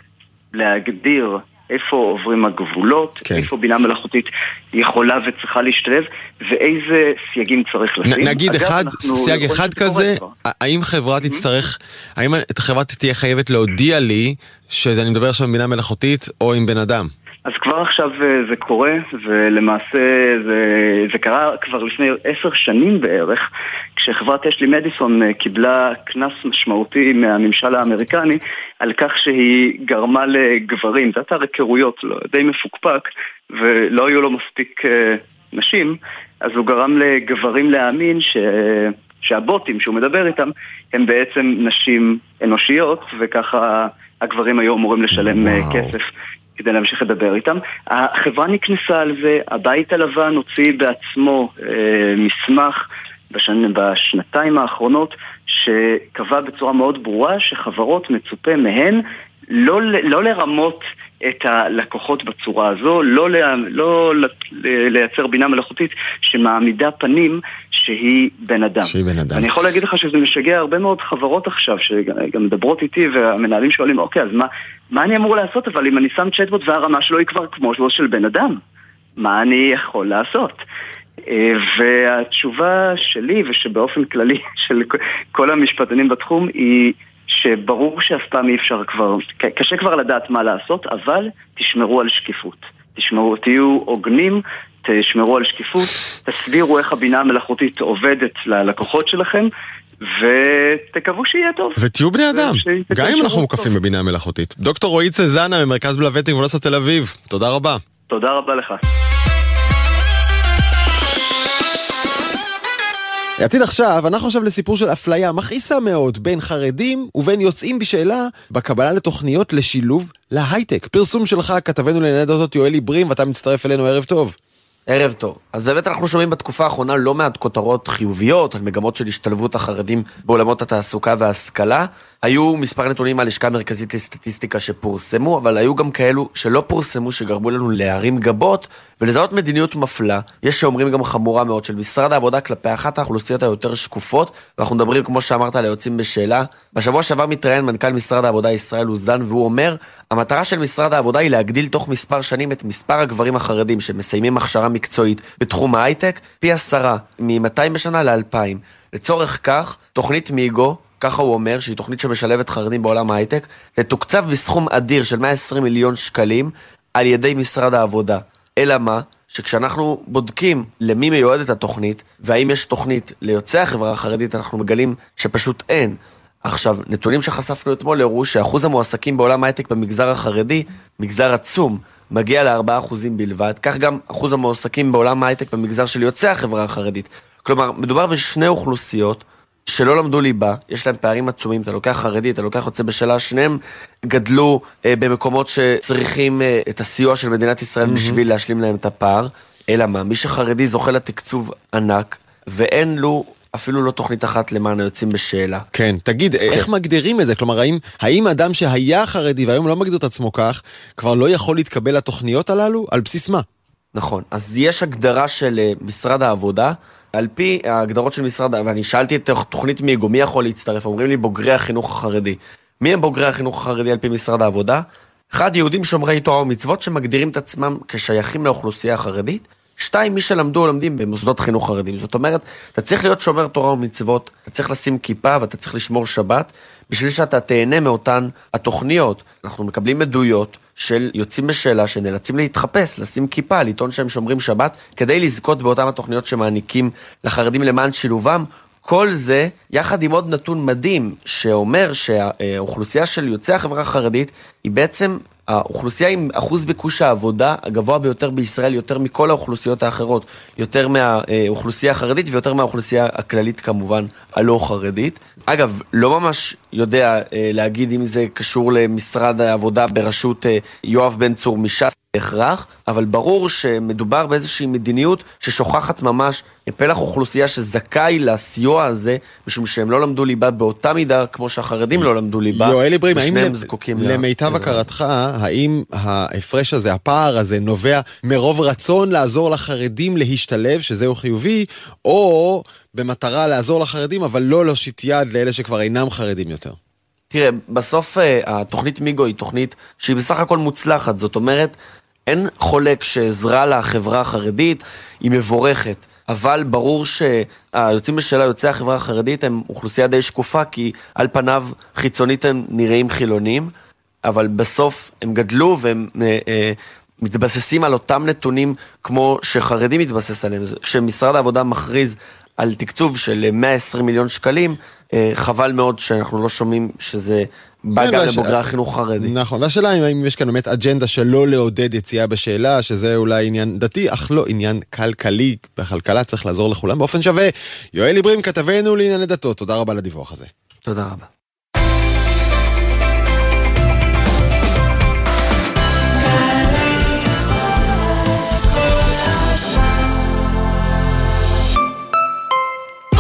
להגדיר איפה עוברים הגבולות, כן. איפה בינה מלאכותית יכולה וצריכה להשתלב, ואיזה סייגים צריך לשים. נ, נגיד אגב, אחד, סייג אחד כזה, האם חברה תצטרך, האם החברה תהיה חייבת להודיע לי שאני מדבר עכשיו עם בינה מלאכותית או עם בן אדם? אז כבר עכשיו אה, זה קורה, ולמעשה זה, זה קרה כבר לפני עשר שנים בערך, כשחברת אשלי מדיסון אה, קיבלה קנס משמעותי מהממשל האמריקני על כך שהיא גרמה לגברים, זה הייתה היכרויות, לא, די מפוקפק, ולא היו לו מספיק אה, נשים, אז הוא גרם לגברים להאמין ש... שהבוטים שהוא מדבר איתם הם בעצם נשים אנושיות, וככה הגברים היו אמורים לשלם וואו. כסף כדי להמשיך לדבר איתם. החברה נקנסה על זה, הבית הלבן הוציא בעצמו אה, מסמך בשנ... בשנתיים האחרונות שקבע בצורה מאוד ברורה שחברות מצופה מהן לא, לא לרמות את הלקוחות בצורה הזו, לא, לא לייצר בינה מלאכותית שמעמידה פנים שהיא בן אדם. שהיא בן אדם. אני יכול להגיד לך שזה משגע הרבה מאוד חברות עכשיו שגם מדברות איתי והמנהלים שואלים, אוקיי, אז מה, מה אני אמור לעשות אבל אם אני שם צ'טבוט והרמה שלו היא כבר כמו זו של בן אדם? מה אני יכול לעשות? אה, והתשובה שלי ושבאופן כללי של כל המשפטנים בתחום היא שברור שאף פעם אי אפשר כבר, קשה כבר לדעת מה לעשות, אבל תשמרו על שקיפות. תשמרו, תהיו הוגנים, תשמרו על שקיפות, תסבירו איך הבינה המלאכותית עובדת ללקוחות שלכם, ותקוו שיהיה טוב. ותהיו בני אדם, גם אם אנחנו מוקפים בבינה מלאכותית. דוקטור רועי צזנה ממרכז בלווטינג באוניברסיטת תל אביב, תודה רבה. תודה רבה לך. עתיד עכשיו, אנחנו עכשיו לסיפור של אפליה מכעיסה מאוד בין חרדים ובין יוצאים בשאלה בקבלה לתוכניות לשילוב להייטק. פרסום שלך, כתבנו לענייני דעות יואלי ברים, ואתה מצטרף אלינו, ערב טוב. ערב טוב. אז באמת אנחנו שומעים בתקופה האחרונה לא מעט כותרות חיוביות על מגמות של השתלבות החרדים בעולמות התעסוקה וההשכלה. היו מספר נתונים מהלשכה המרכזית לסטטיסטיקה שפורסמו, אבל היו גם כאלו שלא פורסמו, שגרמו לנו להרים גבות ולזהות מדיניות מפלה. יש שאומרים גם חמורה מאוד של משרד העבודה כלפי אחת האוכלוסיות היותר שקופות, ואנחנו מדברים, כמו שאמרת, על היוצאים בשאלה. בשבוע שעבר מתראיין מנכ"ל משרד העבודה ישראל אוזן, והוא אומר, המטרה של משרד העבודה היא להגדיל תוך מספר שנים את מספר הגברים החרדים שמסיימים הכשרה מקצועית בתחום ההייטק, פי עשרה, מ-200 בשנה ל-2,000. לצורך כך, תוכנית מיגו, ככה הוא אומר, שהיא תוכנית שמשלבת חרדים בעולם ההייטק, תתוקצב בסכום אדיר של 120 מיליון שקלים על ידי משרד העבודה. אלא מה? שכשאנחנו בודקים למי מיועדת התוכנית, והאם יש תוכנית ליוצאי החברה החרדית, אנחנו מגלים שפשוט אין. עכשיו, נתונים שחשפנו אתמול הראו שאחוז המועסקים בעולם ההייטק במגזר החרדי, מגזר עצום, מגיע ל-4% בלבד, כך גם אחוז המועסקים בעולם ההייטק במגזר של יוצאי החברה החרדית. כלומר, מדובר בשני אוכלוסיות שלא למדו ליבה, יש להם פערים עצומים, אתה לוקח חרדי, אתה לוקח יוצא בשאלה, שניהם גדלו אה, במקומות שצריכים אה, את הסיוע של מדינת ישראל mm-hmm. בשביל להשלים להם את הפער. אלא מה, מי שחרדי זוכה לתקצוב ענק, ואין לו אפילו לא תוכנית אחת למען היוצאים בשאלה. כן, תגיד, כן. איך מגדירים את זה? כלומר, האם, האם אדם שהיה חרדי והיום לא מגדיר את עצמו כך, כבר לא יכול להתקבל לתוכניות הללו? על בסיס מה? נכון, אז יש הגדרה של אה, משרד העבודה, על פי ההגדרות של משרד, ואני שאלתי את תוכנית מיגו, מי יכול להצטרף? אומרים לי בוגרי החינוך החרדי. מי הם בוגרי החינוך החרדי על פי משרד העבודה? אחד, יהודים שומרי תורה ומצוות שמגדירים את עצמם כשייכים לאוכלוסייה החרדית. שתיים, מי שלמדו או לומדים במוסדות חינוך חרדים. זאת אומרת, אתה צריך להיות שומר תורה ומצוות, אתה צריך לשים כיפה ואתה צריך לשמור שבת, בשביל שאתה תהנה מאותן התוכניות. אנחנו מקבלים עדויות של יוצאים בשאלה שנאלצים להתחפש, לשים כיפה, לטעון שהם שומרים שבת, כדי לזכות באותן התוכניות שמעניקים לחרדים למען שילובם. כל זה, יחד עם עוד נתון מדהים, שאומר שהאוכלוסייה של יוצאי החברה החרדית היא בעצם האוכלוסייה עם אחוז ביקוש העבודה הגבוה ביותר בישראל, יותר מכל האוכלוסיות האחרות, יותר מהאוכלוסייה החרדית ויותר מהאוכלוסייה הכללית כמובן, הלא חרדית. אגב, לא ממש יודע אה, להגיד אם זה קשור למשרד העבודה בראשות אה, יואב בן צור מש"ס. בהכרח, אבל ברור שמדובר באיזושהי מדיניות ששוכחת ממש פלח אוכלוסייה שזכאי לסיוע הזה, משום שהם לא למדו ליבה באותה מידה כמו שהחרדים לא למדו ליבה, יואל איברים, האם למיטב הכרתך, האם ההפרש הזה, הפער הזה, נובע מרוב רצון לעזור לחרדים להשתלב, שזהו חיובי, או במטרה לעזור לחרדים, אבל לא להושיט יד לאלה שכבר אינם חרדים יותר? תראה, בסוף אה, התוכנית מיגו היא תוכנית שהיא בסך הכל מוצלחת, זאת אומרת, אין חולק שעזרה לחברה החרדית היא מבורכת. אבל ברור שהיוצאים בשאלה, יוצאי החברה החרדית, הם אוכלוסייה די שקופה, כי על פניו חיצונית הם נראים חילונים, אבל בסוף הם גדלו והם אה, אה, מתבססים על אותם נתונים כמו שחרדים מתבסס עליהם. כשמשרד העבודה מכריז על תקצוב של 120 מיליון שקלים, אה, חבל מאוד שאנחנו לא שומעים שזה בא כן, גם לבוגרי החינוך החרדי. נכון, והשאלה אם יש כאן באמת אג'נדה שלא לעודד יציאה בשאלה, שזה אולי עניין דתי, אך לא עניין כלכלי. בכלכלה צריך לעזור לכולם באופן שווה. יואל עיברים, כתבנו לענייני דתות, תודה רבה לדיווח הזה. תודה רבה.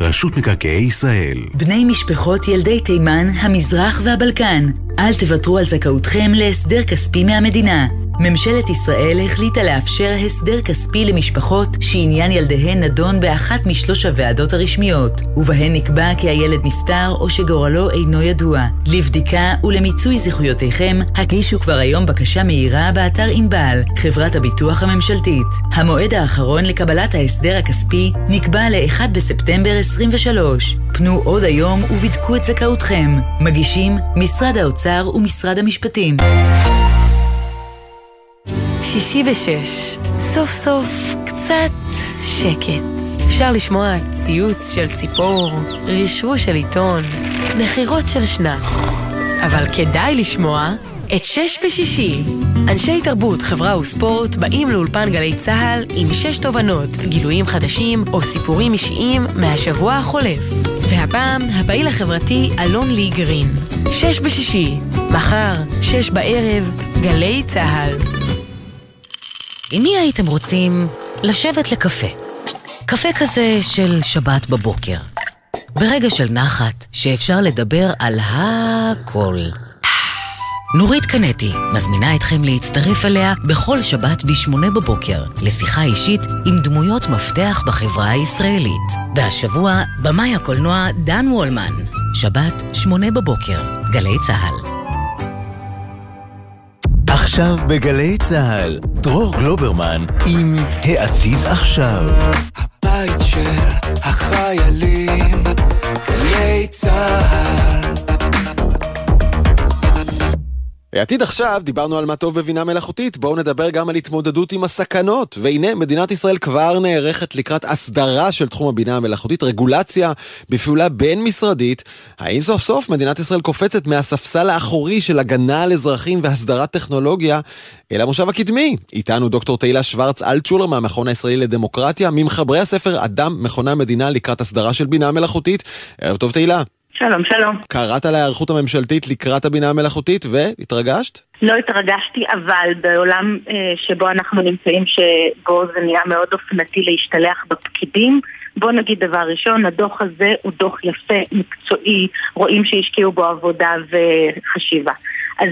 רשות מקרקעי ישראל. בני משפחות ילדי תימן, המזרח והבלקן, אל תוותרו על זכאותכם להסדר כספי מהמדינה. ממשלת ישראל החליטה לאפשר הסדר כספי למשפחות שעניין ילדיהן נדון באחת משלוש הוועדות הרשמיות, ובהן נקבע כי הילד נפטר או שגורלו אינו ידוע. לבדיקה ולמיצוי זכויותיכם, הגישו כבר היום בקשה מהירה באתר ענבל, חברת הביטוח הממשלתית. המועד האחרון לקבלת ההסדר הכספי נקבע ל-1 בספטמבר 23. פנו עוד היום ובדקו את זכאותכם. מגישים משרד האוצר ומשרד המשפטים. שישי ושש, סוף סוף קצת שקט. אפשר לשמוע ציוץ של ציפור, רשרוש של עיתון, נחירות של שנץ. אבל כדאי לשמוע את שש בשישי. אנשי תרבות, חברה וספורט באים לאולפן גלי צה"ל עם שש תובנות, גילויים חדשים או סיפורים אישיים מהשבוע החולף. והפעם, הפעיל החברתי אלון לי גרין. שש בשישי, מחר, שש בערב, גלי צה"ל. עם מי הייתם רוצים לשבת לקפה? קפה כזה של שבת בבוקר. ברגע של נחת, שאפשר לדבר על הכל. נורית קנטי מזמינה אתכם להצטרף אליה בכל שבת ב-8 בבוקר לשיחה אישית עם דמויות מפתח בחברה הישראלית. והשבוע, במאי הקולנוע דן וולמן. שבת, 8 בבוקר, גלי צה"ל. עכשיו בגלי צה"ל, דרור גלוברמן עם העתיד עכשיו. הבית של החיילים, גלי צה"ל. בעתיד עכשיו דיברנו על מה טוב בבינה מלאכותית, בואו נדבר גם על התמודדות עם הסכנות. והנה, מדינת ישראל כבר נערכת לקראת הסדרה של תחום הבינה המלאכותית, רגולציה בפעולה בין-משרדית. האם סוף סוף מדינת ישראל קופצת מהספסל האחורי של הגנה על אזרחים והסדרת טכנולוגיה אל המושב הקדמי? איתנו דוקטור תהילה שוורץ אלטשולר מהמכון הישראלי לדמוקרטיה, ממחברי הספר אדם, מכוני המדינה לקראת הסדרה של בינה מלאכותית. ערב טוב תהילה. שלום, שלום. קראת על ההיערכות הממשלתית לקראת הבינה המלאכותית והתרגשת? לא התרגשתי, אבל בעולם אה, שבו אנחנו נמצאים, שבו זה נהיה מאוד אופנתי להשתלח בפקידים, בוא נגיד דבר ראשון, הדוח הזה הוא דוח יפה, מקצועי, רואים שהשקיעו בו עבודה וחשיבה. אז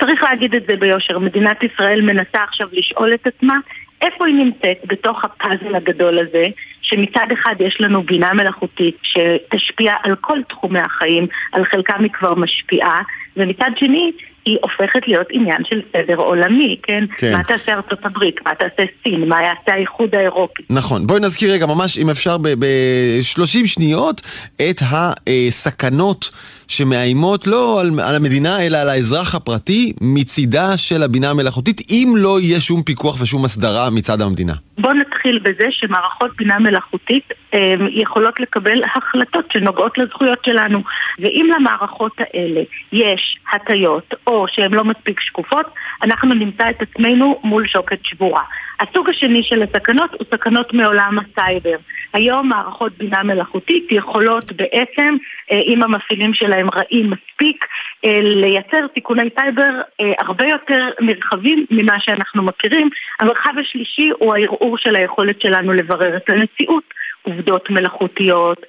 צריך להגיד את זה ביושר, מדינת ישראל מנסה עכשיו לשאול את עצמה איפה היא נמצאת בתוך הפאזל הגדול הזה, שמצד אחד יש לנו בינה מלאכותית שתשפיע על כל תחומי החיים, על חלקם היא כבר משפיעה, ומצד שני היא הופכת להיות עניין של סדר עולמי, כן? כן. מה תעשה ארצות הברית, מה תעשה סין, מה יעשה האיחוד האירופי. נכון. בואי נזכיר רגע, ממש, אם אפשר, ב-30 שניות, את הסכנות שמאיימות לא על, על המדינה, אלא על האזרח הפרטי, מצידה של הבינה המלאכותית, אם לא יהיה שום פיקוח ושום הסדרה מצד המדינה. בואו נתחיל בזה שמערכות בינה מלאכותית אה, יכולות לקבל החלטות שנוגעות לזכויות שלנו. ואם למערכות האלה יש הטיות או שהן לא מספיק שקופות, אנחנו נמצא את עצמנו מול שוקת שבורה. הסוג השני של הסכנות הוא סכנות מעולם הסייבר. היום מערכות בינה מלאכותית יכולות בעצם, אה, אם המפעילים שלהם רעים מספיק, אה, לייצר סיכוני סייבר אה, הרבה יותר נרחבים ממה שאנחנו מכירים. המרחב השלישי הוא הערעור של היכולת שלנו לברר את המציאות. עובדות מלאכותיות,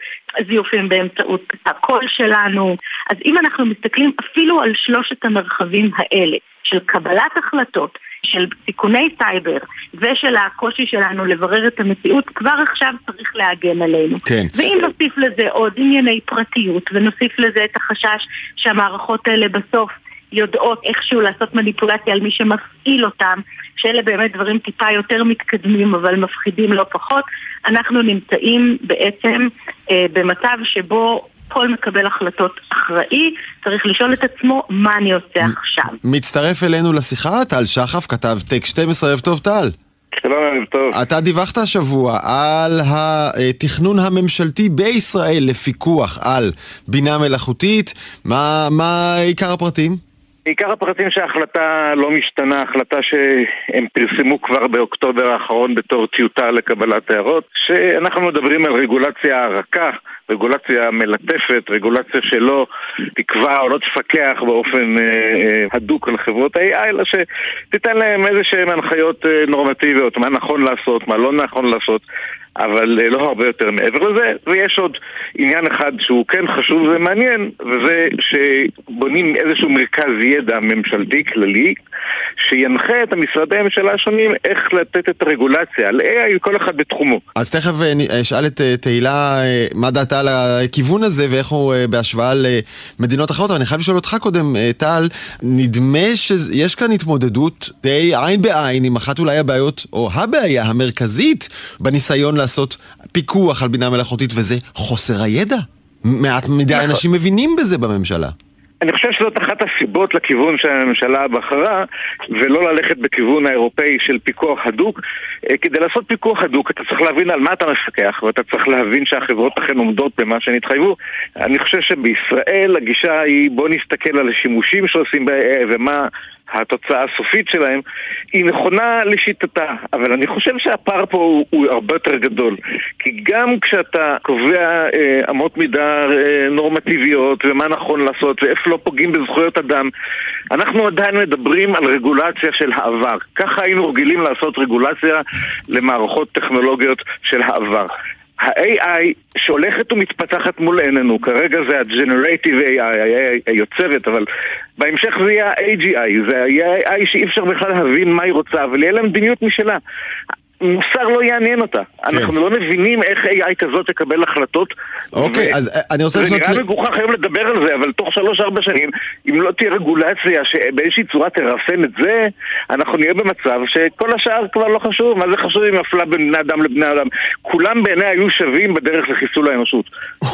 זיופים באמצעות הקול שלנו. אז אם אנחנו מסתכלים אפילו על שלושת המרחבים האלה של קבלת החלטות, של סיכוני סייבר ושל הקושי שלנו לברר את המציאות, כבר עכשיו צריך להגן עלינו. כן. ואם נוסיף לזה עוד ענייני פרטיות ונוסיף לזה את החשש שהמערכות האלה בסוף יודעות איכשהו לעשות מניפולציה על מי שמפעיל אותם, שאלה באמת דברים טיפה יותר מתקדמים אבל מפחידים לא פחות, אנחנו נמצאים בעצם אה, במצב שבו כל מקבל החלטות אחראי צריך לשאול את עצמו מה אני עושה עכשיו. מצטרף אלינו לשיחה, טל שחף, כתב טק 12, ערב טוב טל. שלום, ערב טוב. אתה דיווחת השבוע על התכנון הממשלתי בישראל לפיקוח על בינה מלאכותית. מה, מה עיקר הפרטים? עיקר הפרטים שההחלטה לא משתנה, החלטה שהם פרסמו כבר באוקטובר האחרון בתור טיוטה לקבלת הערות, שאנחנו מדברים על רגולציה רכה, רגולציה מלטפת, רגולציה שלא תקבע או לא תפקח באופן אה, אה, הדוק על חברות ה-AI, אלא שתיתן להם איזה שהן הנחיות אה, נורמטיביות, מה נכון לעשות, מה לא נכון לעשות. אבל לא הרבה יותר מעבר לזה, ויש עוד עניין אחד שהוא כן חשוב ומעניין, וזה שבונים איזשהו מרכז ידע ממשלתי כללי, שינחה את המשרדי הממשלה השונים איך לתת את הרגולציה על AI כל אחד בתחומו. אז תכף אשאל את תהילה מה דעתה על הכיוון הזה ואיך הוא אה, בהשוואה למדינות אחרות, אבל אני חייב לשאול אותך קודם, אה, טל, נדמה שיש כאן התמודדות די עין בעין עם אחת אולי הבעיות, או הבעיה המרכזית בניסיון לעשות פיקוח על בינה מלאכותית, וזה חוסר הידע. מעט מדי נכון. אנשים מבינים בזה בממשלה. אני חושב שזאת אחת הסיבות לכיוון שהממשלה בחרה, ולא ללכת בכיוון האירופאי של פיקוח הדוק. אה, כדי לעשות פיקוח הדוק אתה צריך להבין על מה אתה מפקח, ואתה צריך להבין שהחברות אכן עומדות במה שהן התחייבו. אני חושב שבישראל הגישה היא בוא נסתכל על השימושים שעושים ב-AI ומה התוצאה הסופית שלהם, היא נכונה לשיטתה, אבל אני חושב שהפער פה הוא, הוא הרבה יותר גדול. כי גם כשאתה קובע אה, אמות מידה אה, נורמטיביות ומה נכון לעשות ואיפה לא פוגעים בזכויות אדם, אנחנו עדיין מדברים על רגולציה של העבר. ככה היינו רגילים לעשות רגולציה למערכות טכנולוגיות של העבר. ה-AI שהולכת ומתפתחת מול עינינו, כרגע זה ה-Generative AI, ה-AI היוצרת, אבל בהמשך זה יהיה ה-AGI, זה יהיה AI שאי אפשר בכלל להבין מה היא רוצה, אבל יהיה לה מדיניות משלה. מוסר לא יעניין אותה. כן. אנחנו לא מבינים איך AI כזאת תקבל החלטות. אוקיי, ו- אז אה, אני רוצה זה לפנות... נראה ל- מגוחך היום לדבר על זה, אבל תוך שלוש-ארבע שנים, אם לא תהיה רגולציה שבאיזושהי צורה תרסן את זה, אנחנו נהיה במצב שכל השאר כבר לא חשוב. מה זה חשוב אם הפלה בין בני אדם לבני אדם? כולם בעיניי היו שווים בדרך לחיסול האנושות.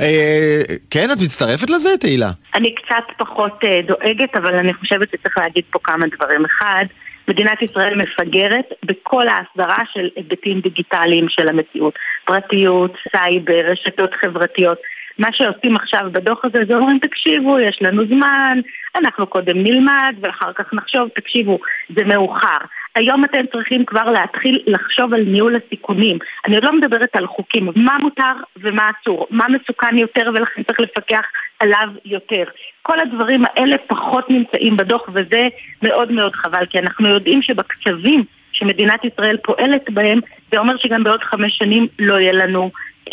אה, כן, את מצטרפת לזה, תהילה? אני קצת פחות אה, דואגת, אבל אני חושבת שצריך להגיד פה כמה דברים. אחד, מדינת ישראל מפגרת בכל ההסדרה של היבטים דיגיטליים של המציאות. פרטיות, סייבר, רשתות חברתיות. מה שעושים עכשיו בדוח הזה זה אומרים, תקשיבו, יש לנו זמן, אנחנו קודם נלמד ואחר כך נחשוב, תקשיבו, זה מאוחר. היום אתם צריכים כבר להתחיל לחשוב על ניהול הסיכונים. אני עוד לא מדברת על חוקים, מה מותר ומה אסור, מה מסוכן יותר ולכן צריך לפקח עליו יותר. כל הדברים האלה פחות נמצאים בדוח וזה מאוד מאוד חבל, כי אנחנו יודעים שבקצבים שמדינת ישראל פועלת בהם, זה אומר שגם בעוד חמש שנים לא יהיה לנו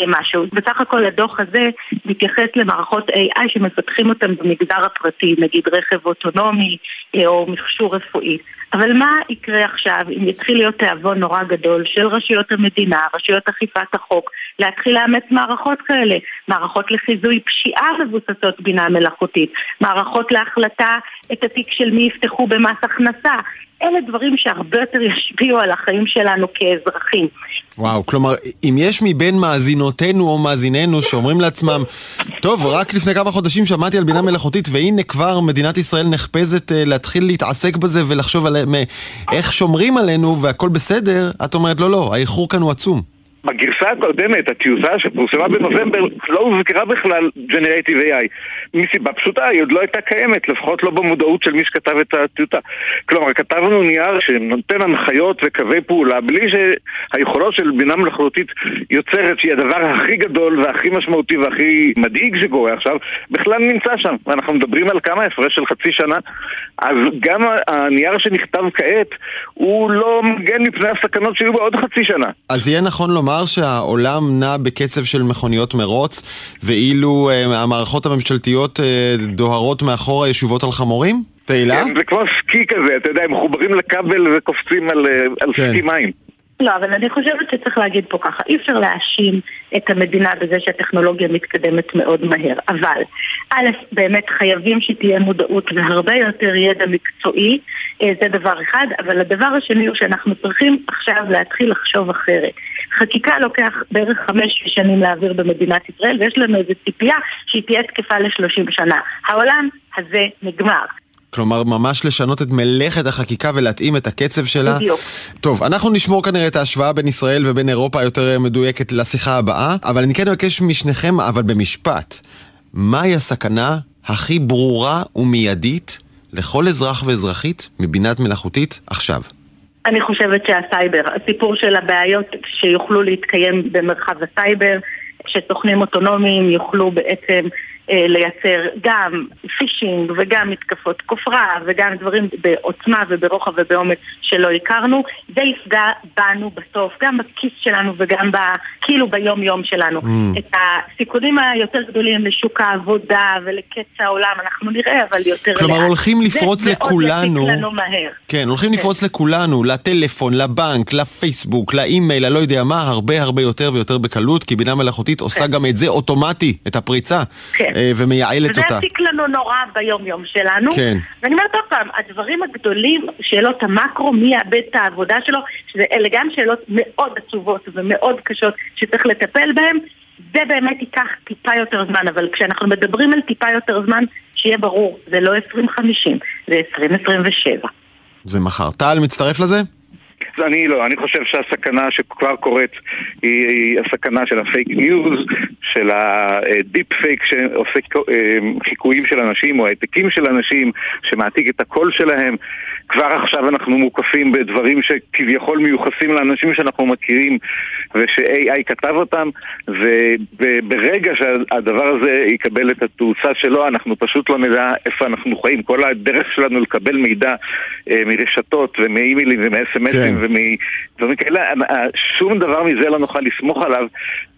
משהו. בסך הכל הדוח הזה מתייחס למערכות AI שמפתחים אותן במגזר הפרטי, נגיד רכב אוטונומי אה, או מכשור רפואי. אבל מה יקרה עכשיו אם יתחיל להיות תיאבון נורא גדול של רשויות המדינה, רשויות אכיפת החוק, להתחיל לאמץ מערכות כאלה, מערכות לחיזוי פשיעה מבוססות בינה מלאכותית, מערכות להחלטה את התיק של מי יפתחו במס הכנסה. אלה דברים שהרבה יותר ישפיעו על החיים שלנו כאזרחים. וואו, כלומר, אם יש מבין מאזינותינו או מאזיננו שאומרים לעצמם, טוב, רק לפני כמה חודשים שמעתי על בינה מלאכותית והנה כבר מדינת ישראל נחפזת אה, להתחיל להתעסק בזה ולחשוב על איך שומרים עלינו והכל בסדר, את אומרת לא, לא, האיחור כאן הוא עצום. בגרסה הקודמת, הטיוטה שפורסמה בנובמבר, לא הוזכרה בכלל Generative AI. מסיבה פשוטה, היא עוד לא הייתה קיימת, לפחות לא במודעות של מי שכתב את הטיוטה. כלומר, כתבנו נייר שנותן הנחיות וקווי פעולה, בלי שהיכולות של בינה מלאכותית יוצרת, שהיא הדבר הכי גדול והכי משמעותי והכי מדאיג שקורה עכשיו, בכלל נמצא שם. אנחנו מדברים על כמה הפרש של חצי שנה, אז גם הנייר שנכתב כעת, הוא לא מגן מפני הסכנות שיהיו בעוד חצי שנה. אז יהיה נכון לומר שהעולם נע בקצב של מכוניות מרוץ, ואילו אה, המערכות הממשלתיות אה, דוהרות מאחורה ישובות על חמורים? תהילה? כן, זה כמו סקי כזה, אתה יודע, הם מחוברים לכבל וקופצים על, אה, על כן. סקי מים. לא, אבל אני חושבת שצריך להגיד פה ככה, אי אפשר להאשים את המדינה בזה שהטכנולוגיה מתקדמת מאוד מהר, אבל א', באמת חייבים שתהיה מודעות והרבה יותר ידע מקצועי, אה, זה דבר אחד, אבל הדבר השני הוא שאנחנו צריכים עכשיו להתחיל לחשוב אחרת. חקיקה לוקח בערך חמש שנים להעביר במדינת ישראל, ויש לנו איזו ציפייה שהיא תהיה תקפה ל-30 שנה. העולם הזה נגמר. כלומר, ממש לשנות את מלאכת החקיקה ולהתאים את הקצב שלה. בדיוק. טוב, אנחנו נשמור כנראה את ההשוואה בין ישראל ובין אירופה היותר מדויקת לשיחה הבאה, אבל אני כן אבקש משניכם, אבל במשפט, מהי הסכנה הכי ברורה ומיידית לכל אזרח ואזרחית מבינה מלאכותית עכשיו? אני חושבת שהסייבר, הסיפור של הבעיות שיוכלו להתקיים במרחב הסייבר, שסוכנים אוטונומיים יוכלו בעצם אה, לייצר גם phishing וגם מתקפות כופרה וגם דברים בעוצמה וברוחב ובעומק שלא הכרנו, זה יפגע בנו בסוף, גם בכיס שלנו וגם ב, כאילו ביום יום שלנו. Mm. את הסיכונים היותר גדולים לשוק העבודה ולקץ העולם אנחנו נראה, אבל יותר כלומר, לאט. הולכים לפרוץ זה לכולנו- יציק לנו מהר. כן, הולכים לפרוץ לכולנו, לטלפון, לבנק, לפייסבוק, לאימייל, אני לא יודע מה, הרבה הרבה יותר ויותר בקלות, כי בינה מלאכותית עושה גם את זה אוטומטי, את הפריצה, כן. אה, ומייעלת אותה. יציק לנו נורא ביום-יום שלנו. כן. ואני אומרת עוד פעם, הדברים הגדולים, שאלות המקרו, מי יאבד את העבודה שלו, שזה אלה גם שאלות מאוד עצובות ומאוד קשות שצריך לטפל בהן, זה באמת ייקח טיפה יותר זמן, אבל כשאנחנו מדברים על טיפה יותר זמן, שיהיה ברור, זה לא 2050, זה 2027. זה מחר. טל, מצטרף לזה? אני לא, אני חושב שהסכנה שכבר קורית היא, היא הסכנה של ה fake news, של ה deep fake שעושה אה, חיקויים של אנשים או העתקים של אנשים, שמעתיק את הקול שלהם. כבר עכשיו אנחנו מוקפים בדברים שכביכול מיוחסים לאנשים שאנחנו מכירים וש-AI כתב אותם, וברגע שהדבר הזה יקבל את התאוצה שלו, אנחנו פשוט לא נדע איפה אנחנו חיים. כל הדרך שלנו לקבל מידע אה, מרשתות ומאימיילים ומ-SMSים כן. ומדברים כאלה, שום דבר מזה לא נוכל לסמוך עליו,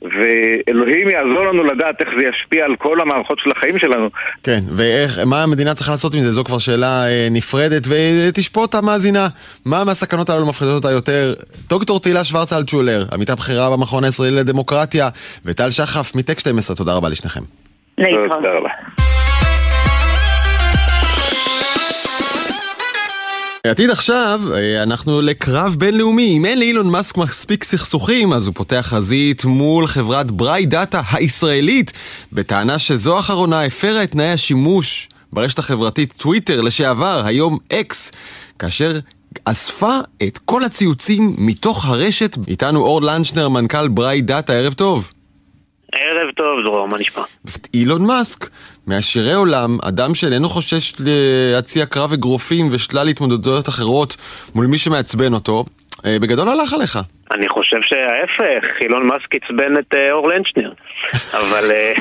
ואלוהים יעזור לנו לדעת איך זה ישפיע על כל המערכות של החיים שלנו. כן, ואיך, מה המדינה צריכה לעשות עם זה? זו כבר שאלה אה, נפרדת, ותשפוט המאזינה. מה מהסכנות הללו מפחידות אותה יותר? דוקטור תהילה שוורץ אלטשולר, עמיתה בכירה במכון הישראלי לדמוקרטיה, וטל שחף מטק 12, תודה רבה לשניכם. להתראות. תודה רבה. עתיד עכשיו, אה, אנחנו לקרב בינלאומי. אם אין לאילון מאסק מספיק סכסוכים, אז הוא פותח חזית מול חברת בריי דאטה הישראלית, בטענה שזו האחרונה הפרה את תנאי השימוש ברשת החברתית טוויטר לשעבר, היום אקס, כאשר אספה את כל הציוצים מתוך הרשת. איתנו אור לנצ'נר, מנכ"ל Bright Data, ערב טוב. ערב טוב, דרור, מה נשמע? אילון מאסק, מעשירי עולם, אדם שאיננו חושש להציע קרב אגרופים ושלל התמודדויות אחרות מול מי שמעצבן אותו, בגדול הלך עליך. אני חושב שההפך, אילון מאסק עצבן את אה, אור לנצ'נר, אבל... אה,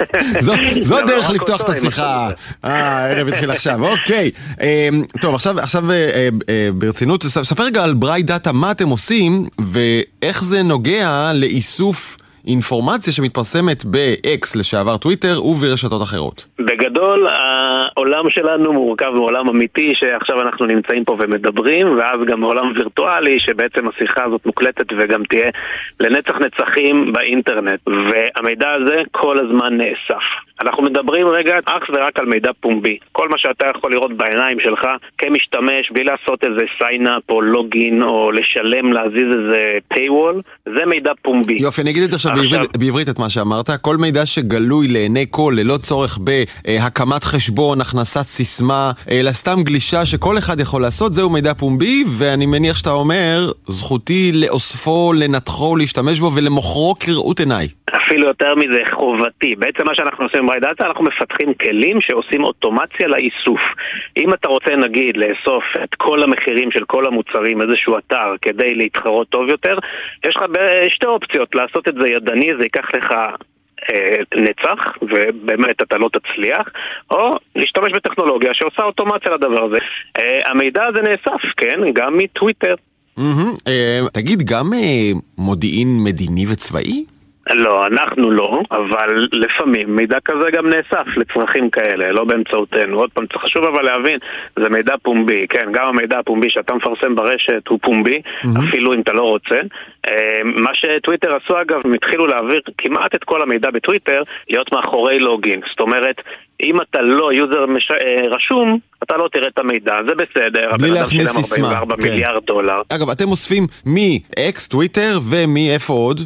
זו, זו למה דרך רק לפתוח את השיחה. אה, הערב התחיל עכשיו, אוקיי. אה, טוב, עכשיו, עכשיו אה, אה, אה, ברצינות, ספר רגע על בריי דאטה, מה אתם עושים, ואיך זה נוגע לאיסוף אינפורמציה שמתפרסמת ב-X לשעבר טוויטר וברשתות אחרות. בגדול, העולם שלנו מורכב מעולם אמיתי שעכשיו אנחנו נמצאים פה ומדברים, ואז גם מעולם וירטואלי שבעצם השיחה הזאת מוקלטת וגם תהיה לנצח נצחים באינטרנט, והמידע הזה כל הזמן נאסף. אנחנו מדברים רגע אך ורק על מידע פומבי. כל מה שאתה יכול לראות בעיניים שלך כמשתמש, בלי לעשות איזה sign up או login או לשלם, להזיז איזה paywall, זה מידע פומבי. יופי, אני אגיד את זה עכשיו בעברית, בעברית את מה שאמרת. כל מידע שגלוי לעיני כל, ללא צורך בהקמת חשבון, הכנסת סיסמה, אלא סתם גלישה שכל אחד יכול לעשות, זהו מידע פומבי, ואני מניח שאתה אומר, זכותי לאוספו, לנתחו, להשתמש בו ולמוכרו כראות עיניי. אפילו יותר מזה, חובתי. בעצם מה שאנחנו עושים עם דאטה, אנחנו מפתחים כלים שעושים אוטומציה לאיסוף. אם אתה רוצה נגיד לאסוף את כל המחירים של כל המוצרים, איזשהו אתר, כדי להתחרות טוב יותר, יש לך שתי אופציות, לעשות את זה ידני, זה ייקח לך אה, נצח, ובאמת אתה לא תצליח, או להשתמש בטכנולוגיה שעושה אוטומציה לדבר הזה. אה, המידע הזה נאסף, כן, גם מטוויטר. אה, תגיד, גם מודיעין מדיני וצבאי? לא, אנחנו לא, אבל לפעמים מידע כזה גם נאסף לצרכים כאלה, לא באמצעותנו. עוד פעם, זה חשוב אבל להבין, זה מידע פומבי, כן, גם המידע הפומבי שאתה מפרסם ברשת הוא פומבי, אפילו אם אתה לא רוצה. אה, מה שטוויטר עשו אגב, הם התחילו להעביר כמעט את כל המידע בטוויטר להיות מאחורי login. זאת אומרת, אם אתה לא user מש... אה, רשום, אתה לא תראה את המידע, זה בסדר. בלי הבן אדם להכניס שילם סיסמה, 44 כן. מיליארד דולר. אגב, אתם אוספים מ-X, טוויטר, ומאיפה עוד?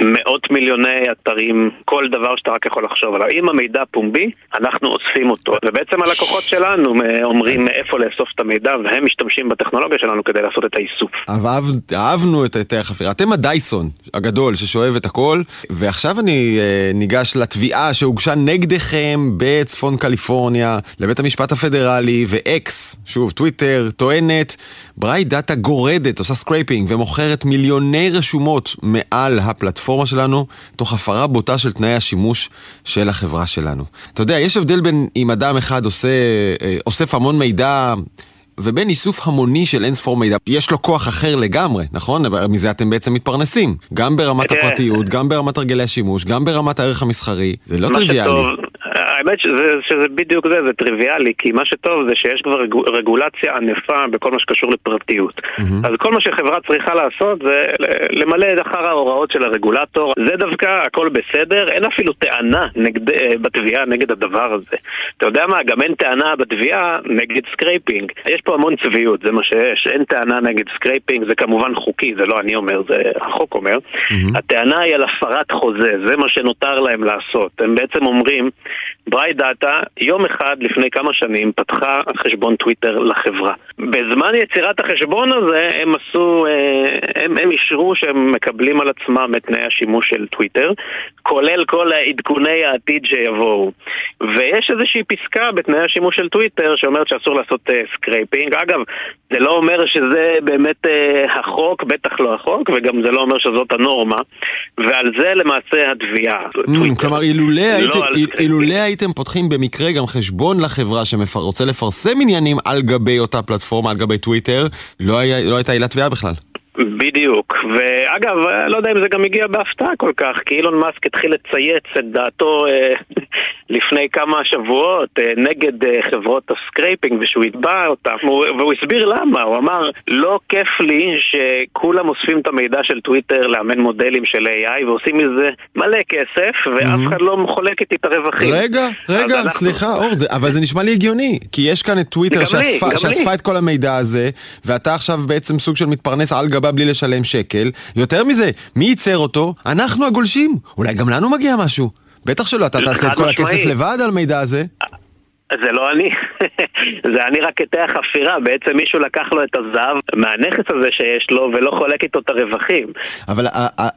מאות מיליוני אתרים, כל דבר שאתה רק יכול לחשוב עליו. אם המידע פומבי, אנחנו אוספים אותו. ובעצם הלקוחות שלנו אומרים איפה לאסוף את המידע, והם משתמשים בטכנולוגיה שלנו כדי לעשות את האיסוף. אהב, אהבנו את היתר החפירה. אתם הדייסון הגדול ששואב את הכל, ועכשיו אני אה, ניגש לתביעה שהוגשה נגדכם בצפון קליפורניה, לבית המשפט הפדרלי, ואקס, שוב, טוויטר, טוענת, ברייט דאטה גורדת, עושה scraping ומוכרת מיליוני רשומות מעל הפלטפורמה. הפלטפורמה שלנו, תוך הפרה בוטה של תנאי השימוש של החברה שלנו. אתה יודע, יש הבדל בין אם אדם אחד עושה, אה, אוסף המון מידע... ובין איסוף המוני של אין ספור מידע, יש לו כוח אחר לגמרי, נכון? מזה אתם בעצם מתפרנסים. גם ברמת. הפרטיות, גם ברמת הרגלי השימוש, גם ברמת הערך המסחרי. זה לא טריוויאלי. האמת שזה, שזה בדיוק זה, זה טריוויאלי, כי מה שטוב זה שיש כבר רגו- רגולציה ענפה בכל מה שקשור לפרטיות. אז כל מה שחברה צריכה לעשות זה למלא אחר ההוראות של הרגולטור. זה דווקא הכל בסדר, אין אפילו טענה נגד, אה, בתביעה נגד הדבר הזה. אתה יודע מה, גם אין טענה בתביעה נגד scraping. יש פה המון צביעות, זה מה שיש. אין טענה נגד scraping, זה כמובן חוקי, זה לא אני אומר, זה החוק אומר. הטענה היא על הפרת חוזה, זה מה שנותר להם לעשות. הם בעצם אומרים, ברייט דאטה, יום אחד לפני כמה שנים פתחה חשבון טוויטר לחברה. בזמן יצירת החשבון הזה הם עשו, אה, הם, הם אישרו שהם מקבלים על עצמם את תנאי השימוש של טוויטר, כולל כל עדכוני העתיד שיבואו. ויש איזושהי פסקה בתנאי השימוש של טוויטר שאומרת שאסור לעשות אה, scraping. אגב, זה לא אומר שזה באמת אה, החוק, בטח לא החוק, וגם זה לא אומר שזאת הנורמה. ועל זה למעשה התביעה. Mm, כלומר, אילולא לא הייתם- פותחים במקרה גם חשבון לחברה שרוצה לפרסם עניינים על גבי אותה פלטפורמה, על גבי טוויטר, לא היה- לא הייתה עילת תביעה בכלל. בדיוק, ואגב, לא יודע אם זה גם הגיע בהפתעה כל כך, כי אילון מאסק התחיל לצייץ את דעתו אה, לפני כמה שבועות אה, נגד אה, חברות ה scraping ושהוא יתבע אותם, הוא- והוא הסביר למה, הוא אמר, לא כיף לי שכולם אוספים את המידע של טוויטר לאמן מודלים של AI ועושים מזה מלא כסף, ואף אחד לא חולק איתי את הרווחים. רגע, רגע, אנחנו- סליחה, אור, זה- אבל זה נשמע לי הגיוני, כי יש כאן את טוויטר. שאספה את כל המידע הזה, ואתה עכשיו בעצם סוג של מתפרנס על גבה בלי לשלם שקל. יותר מזה, מי ייצר אותו? אנחנו הגולשים. אולי גם לנו מגיע משהו. בטח שלא, אתה תעשה את כל. הכסף לבד על מידע הזה. זה לא אני, זה אני רק קטע חפירה, בעצם מישהו לקח לו את הזהב מהנכס הזה שיש לו ולא חולק איתו את הרווחים. אבל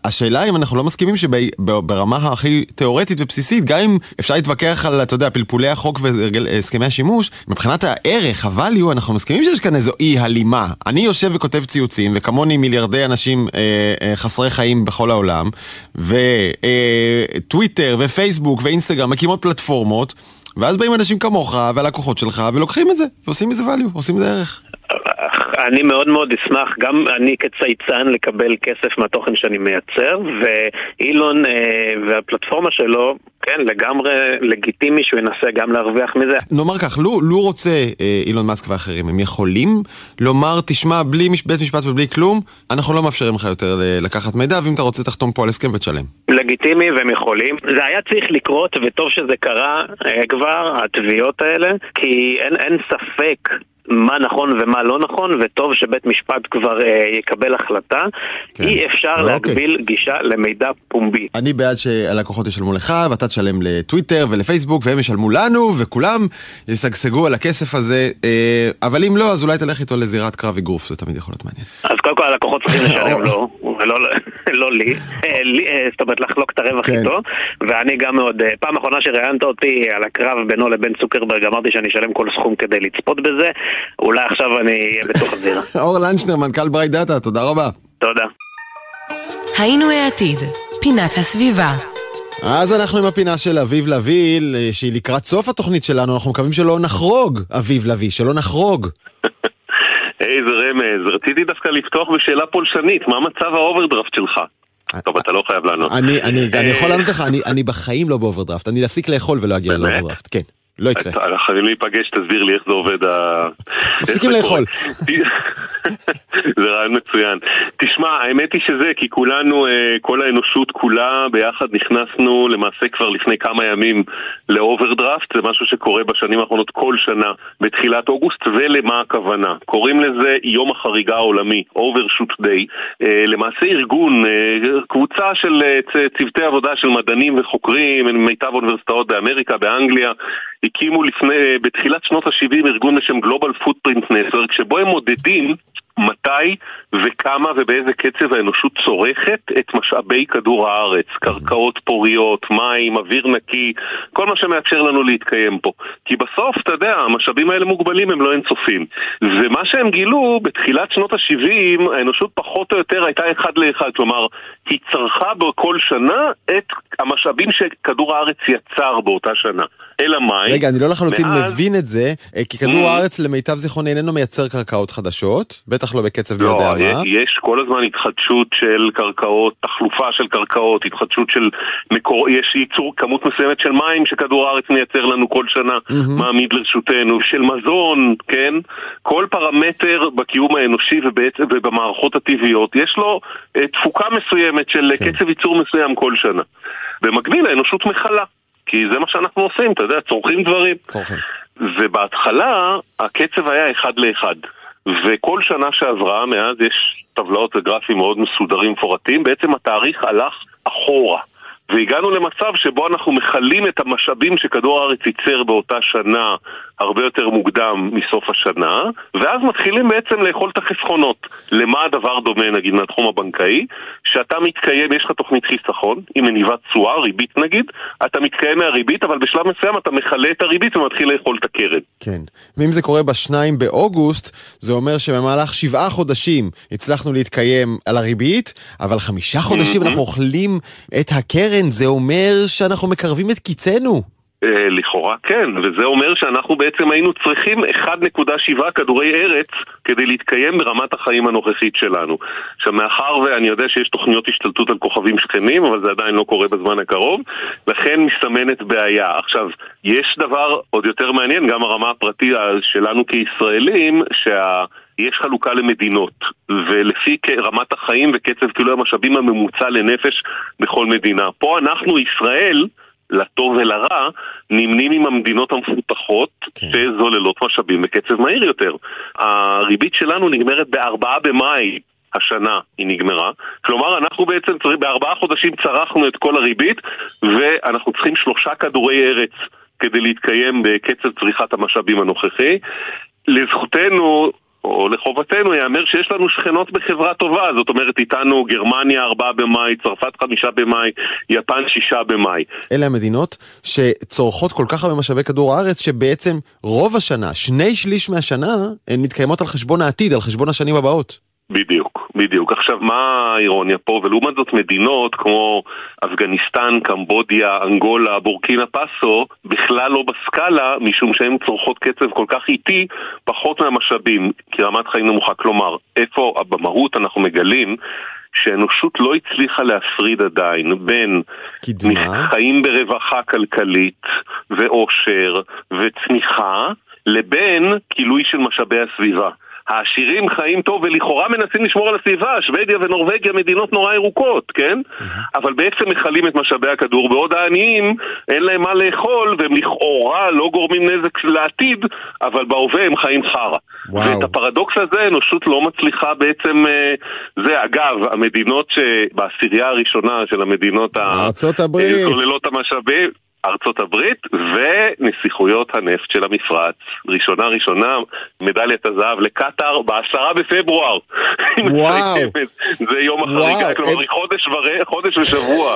השאלה אם אנחנו לא מסכימים שברמה הכי תיאורטית ובסיסית, גם אם אפשר להתווכח על, אתה יודע, פלפולי החוק והסכמי השימוש, מבחינת הערך, הvalue, אנחנו מסכימים שיש כאן איזו אי הלימה. אני יושב וכותב ציוצים, וכמוני מיליארדי אנשים אה, אה, חסרי חיים בכל העולם, וטוויטר ופייסבוק ואינסטגרם מקימות פלטפורמות, ואז באים אנשים כמוך והלקוחות שלך ולוקחים את זה, ועושים מזה value, עושים מזה ערך. אני מאוד מאוד אשמח, גם אני כצייצן, לקבל כסף מהתוכן שאני מייצר, ואילון אה, והפלטפורמה שלו, כן, לגמרי לגיטימי שהוא ינסה גם להרוויח מזה. נאמר כך, לו, לו רוצה אה, אילון מאסק ואחרים, הם יכולים לומר, תשמע, בלי בית משפט ובלי כלום, אנחנו לא מאפשרים לך יותר לקחת מידע, ואם אתה רוצה תחתום פה על הסכם ותשלם. לגיטימי והם יכולים. זה היה צריך לקרות, וטוב שזה קרה אה, כבר, התביעות האלה, כי אין, אין ספק מה נכון ומה לא נכון, וטוב שבית משפט כבר אה, יקבל החלטה. כן. אי אפשר אוקיי. להגביל גישה למידע פומבי. אני בעד שהלקוחות ישלמו לך, ואתה תשלם לטוויטר ולפייסבוק, והם ישלמו לנו, וכולם ישגשגו על הכסף הזה, אה, אבל אם לא, אז אולי תלך איתו לזירת קרב אגרוף, זה תמיד יכול להיות מעניין. אז קודם כל הלקוחות צריכים לשלם לו, ולא לא לי, אה, לי, אה, זאת אומרת לחלוק את הרווח כן. איתו, ואני גם מאוד, אה, פעם אחרונה שראיינת אותי על הקרב בינו לבין צוקרברג, אמרתי שאני אשלם כל סכום כדי לצפות בזה, אולי עכשיו אני אהיה בתוך הזירה. אור לנצ'נר, מנכ"ל ברייט דאטה, תודה רבה. תודה. היינו העתיד, פינת הסביבה. אז אנחנו עם הפינה של אביב לביא, אה, שהיא לקראת סוף התוכנית שלנו, אנחנו מקווים שלא נחרוג, אביב לביא, שלא נחרוג. איזה רמז, רציתי דווקא לפתוח בשאלה פולשנית, מה מצב האוברדרפט שלך? טוב, אתה לא חייב לענות. אני, אני, אני יכול אה, לענות לך, אני, אני בחיים לא באוברדרפט, אני להפסיק לאכול ולא אגיע? לאוברדרפט, כן, לא יקרה. אנחנו חייבים להיפגש, תסביר לי איך זה עובד ה... מפסיקים לאכול. זה רעיון מצוין. תשמע, האמת היא שזה, כי כולנו, אה, כל האנושות כולה ביחד נכנסנו למעשה כבר לפני כמה ימים לאוברדרפט, זה משהו שקורה בשנים האחרונות כל שנה בתחילת אוגוסט, ולמה הכוונה? קוראים לזה יום החריגה העולמי, Overshoot Day. אה, למעשה ארגון, אה, קבוצה של צוותי עבודה של מדענים וחוקרים ממיטב האוניברסיטאות באמריקה, באנגליה, הקימו לפני, בתחילת שנות ה-70 ארגון בשם Global Footprint Network, שבו הם מודדים מתי וכמה ובאיזה קצב האנושות צורכת את משאבי כדור הארץ, קרקעות פוריות, מים, אוויר נקי, כל מה שמאפשר לנו להתקיים פה. כי בסוף, אתה יודע, המשאבים האלה מוגבלים, הם לא אינסופיים. ומה שהם גילו, בתחילת שנות ה-70, האנושות פחות או יותר הייתה אחד לאחד, כלומר, היא צרכה בכל שנה את המשאבים שכדור הארץ יצר באותה שנה. אלא מאי? רגע, אני לא לחלוטין מאז- מבין את זה, אה, כי כדור Mm. הארץ למיטב זיכרוני איננו מייצר קרקעות חדשות, בטח לא בקצב מי לא, יודע מה. יש כל הזמן התחדשות של קרקעות, תחלופה של קרקעות, התחדשות של מקור... יש ייצור כמות מסוימת של מים שכדור הארץ מייצר לנו כל שנה, מהמם. מעמיד לרשותנו, של מזון, כן? כל פרמטר בקיום האנושי ובעצם, ובמערכות הטבעיות, יש לו אה, תפוקה מסוימת של כן. קצב ייצור מסוים כל שנה. במקביל האנושות מכלה. כי זה מה שאנחנו עושים, אתה יודע, צורכים דברים. צורכים. ובהתחלה הקצב היה אחד לאחד. וכל שנה שעברה, מאז יש טבלאות וגרפים מאוד מסודרים מפורטים, בעצם התאריך הלך אחורה. והגענו למצב שבו אנחנו מכלים את המשאבים שכדור הארץ ייצר באותה שנה הרבה יותר מוקדם מסוף השנה, ואז מתחילים בעצם לאכול את החסכונות. למה הדבר דומה נגיד מהתחום הבנקאי? שאתה מתקיים, יש לך תוכנית חיסכון, היא מניבה תשואה, ריבית נגיד, אתה מתקיים מהריבית, אבל בשלב מסוים אתה מכלה את הריבית ומתחיל לאכול את הקרן. כן. ואם זה קורה בשניים באוגוסט, זה אומר שבמהלך שבעה חודשים הצלחנו להתקיים על הריבית, אבל חמישה חודשים. אנחנו אוכלים את הקרן, זה אומר שאנחנו מקרבים את קיצנו. אה, לכאורה כן, וזה אומר שאנחנו בעצם היינו צריכים 1.7 כדורי ארץ כדי להתקיים ברמת החיים הנוכחית שלנו. עכשיו מאחר ואני יודע שיש תוכניות השתלטות על כוכבים שכנים, אבל זה עדיין לא קורה בזמן הקרוב, לכן מסתמנת בעיה. עכשיו, יש דבר עוד יותר מעניין, גם הרמה הפרטית שלנו כישראלים, שה... יש חלוקה למדינות, ולפי רמת החיים וקצב כאילו המשאבים הממוצע לנפש בכל מדינה. פה אנחנו, ישראל, לטוב ולרע, נמנים עם המדינות המפותחות שזוללות משאבים בקצב מהיר יותר. הריבית שלנו נגמרת בארבעה במאי. השנה היא נגמרה, כלומר אנחנו בעצם צריך, בארבעה חודשים צרכנו את כל הריבית ואנחנו צריכים שלושה כדורי ארץ כדי להתקיים בקצב צריכת המשאבים הנוכחי. לזכותנו, או לחובתנו, ייאמר שיש לנו שכנות בחברה טובה, זאת אומרת איתנו גרמניה 4 במאי, צרפת 5 במאי, יפן 6 במאי. אלה המדינות שצורכות כל כך הרבה משאבי כדור הארץ, שבעצם רוב השנה, שני שליש מהשנה, הן מתקיימות על חשבון העתיד, על חשבון השנים הבאות. בדיוק, בדיוק. עכשיו, מה האירוניה פה? ולעומת זאת מדינות כמו אפגניסטן, קמבודיה, אנגולה, בורקינה פאסו, בכלל לא בסקאלה, משום שהן צורכות קצב כל כך איטי, פחות מהמשאבים, כי רמת חיים נמוכה. כלומר, איפה במהות אנחנו מגלים שהאנושות לא הצליחה להפריד עדיין בין קדמה. חיים ברווחה כלכלית ואושר וצמיחה לבין כילוי של משאבי הסביבה. העשירים חיים טוב ולכאורה מנסים לשמור על הסביבה, שוודיה ונורבגיה מדינות נורא ירוקות, כן? אבל בעצם מכלים את משאבי הכדור, בעוד העניים אין להם מה לאכול והם לכאורה לא גורמים נזק לעתיד, אבל בהווה הם חיים חרא. ואת הפרדוקס הזה האנושות לא מצליחה בעצם, אה, זה אגב, המדינות שבעשירייה הראשונה של המדינות ה- הברית. זוללות המשאבים, ארצות הברית ונסיכויות הנפט של המפרץ. ראשונה ראשונה, מדליית הזהב לקטאר בעשרה בפברואר. וואו. זה יום החריגה, כלומר היא חודש ור- חודש ושבוע.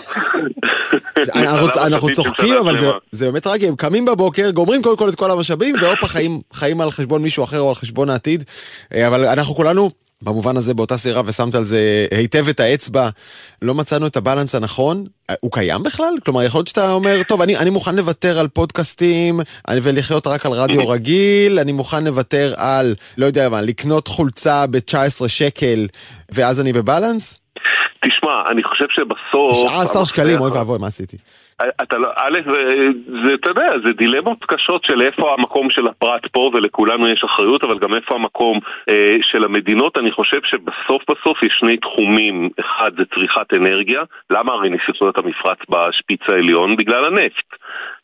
אנחנו, צוחקים, אבל זה, באמת טרגי, הם קמים בבוקר, גומרים קודם כל את כל המשאבים, והופה חיים, חיים על חשבון מישהו אחר או על חשבון העתיד. אה, אבל אנחנו כולנו, במובן הזה, באותה סירה, ושמת על זה היטב את האצבע, לא מצאנו את הבלנס הנכון. הוא קיים בכלל? כלומר, יכול להיות שאתה אומר, טוב, אני, אני מוכן לוותר על פודקאסטים אני- ולחיות רק על רדיו רגיל, אני מוכן לוותר על, לא יודע מה, לקנות חולצה ב-19 שקל, ואז אני בבלנס? תשמע, אני חושב שבסוף... 19 שקלים, אוי ואבוי, מה עשיתי? אתה לא, א', זה, אתה יודע, זה דילמות קשות של איפה המקום של הפרט פה, ולכולנו יש אחריות, אבל גם איפה המקום אה, של המדינות. אני חושב שבסוף בסוף יש שני תחומים. אחד זה צריכת אנרגיה. למה הרי נסיכויות המפרץ בשפיץ העליון? בגלל הנפט.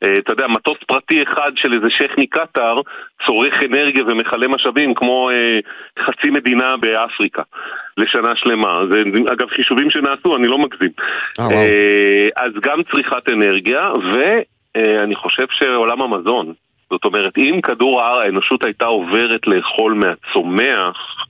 אה, אתה יודע, מטוס פרטי אחד של איזה שייח' מקטאר צורך אנרגיה ומכלה משאבים כמו אה, חצי מדינה באפריקה לשנה שלמה. זה אגב חישובים שנעשו, אני לא מגזים. אה. אה, אז גם צריכת אנרגיה, ואני חושב שעולם המזון. זאת אומרת, אם כדור האנושות הייתה עוברת לאכול מהצומח,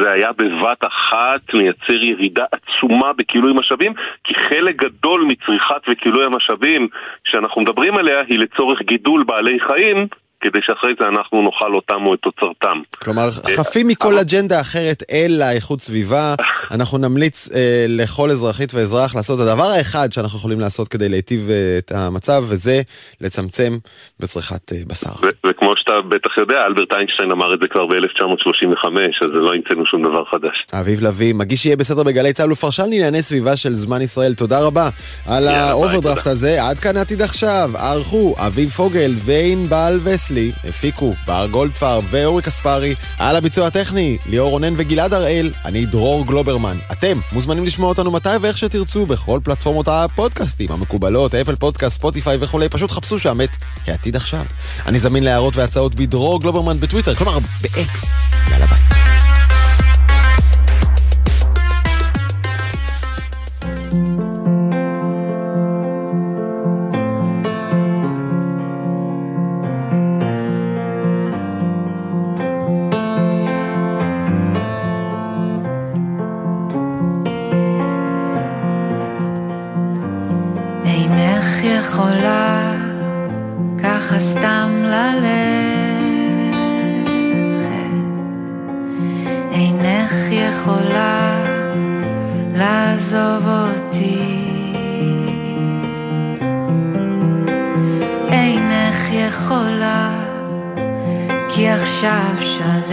זה היה בבת אחת מייצר ירידה עצומה בכילוי משאבים, כי חלק גדול מצריכת וכילוי המשאבים שאנחנו מדברים עליה היא לצורך גידול בעלי חיים, כדי שאחרי זה אנחנו נאכל אותם או את תוצרתם. כלומר, חפים מכל אג'נדה אחרת אלא איכות סביבה, אנחנו נמליץ אה, לכל אזרחית ואזרח לעשות את הדבר האחד שאנחנו יכולים לעשות כדי להיטיב אה, את המצב, וזה לצמצם בצריכת אה, בשר. ו- וכמו שאתה בטח יודע, אלברט איינשטיין אמר את זה כבר ב-1935, אז לא המצאנו שום דבר חדש. אביב לביא, מגיש יהיה בסדר בגלי צה"ל ופרשן לענייני סביבה של זמן ישראל, תודה רבה על האוברדרפט הזה. עד כאן עתיד עכשיו, ערכו אביב פוגל וענבל וסלי, הפיקו בר גולדפר ואורי קספרי, על הביצוע הטכני, ליאור רונן וגלעד הראל, אני דרור גלוברמן. אתם מוזמנים לשמוע אותנו מתי ואיך שתרצו בכל פלטפורמות הפודקאסטים המקובלות, אפל פודקאסט, ספוטיפיי וכולי, פשוט חפשו שם את העתיד עכשיו. אני זמין להערות והצעות בדרור גלוברמן בטוויטר, כלומר באקס. יאללה ביי. אינך יכולה ככה סתם ללכת, אינך יכולה לעזוב אותי, אינך יכולה כי עכשיו שלכת,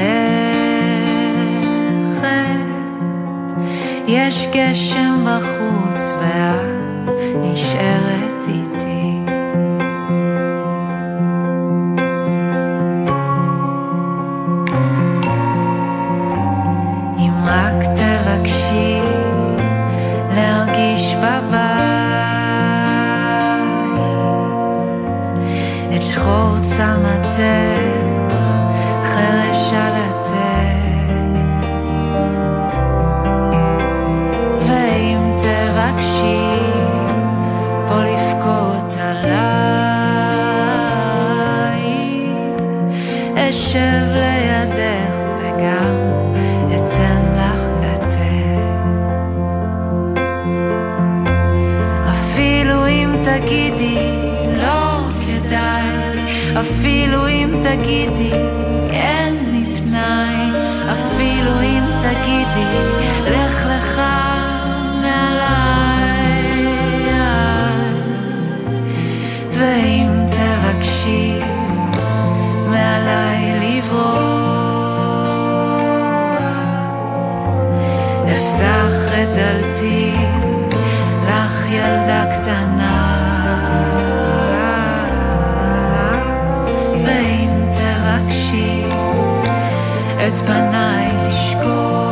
יש גשם בחוץ ואת נשארת את פניי לשכוח,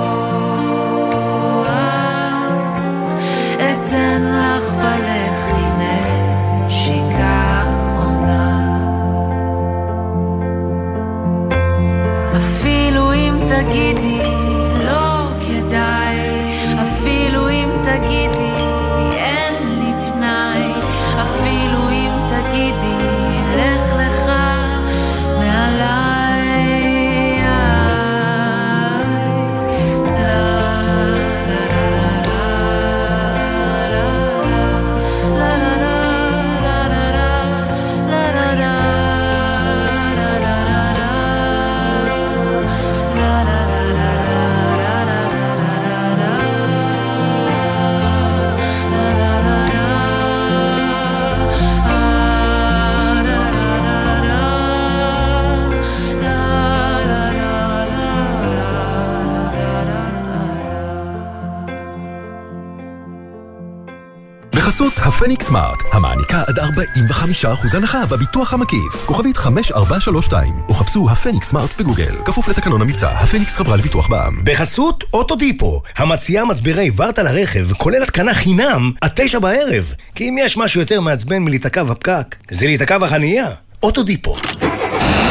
הפניקס סמארט, המעניקה עד 45% הנחה בביטוח המקיף. כוכבית 5432, או חפשו הפניקס סמארט בגוגל. כפוף לתקנון המבצע, הפניקס חברה לביטוח בע"מ. בחסות אוטודיפו, המציעה מצברי ורטה לרכב, כולל התקנה חינם, עד תשע בערב. כי אם יש משהו יותר מעצבן מלהיתקע בפקק, זה להיתקע בחנייה. אוטודיפו.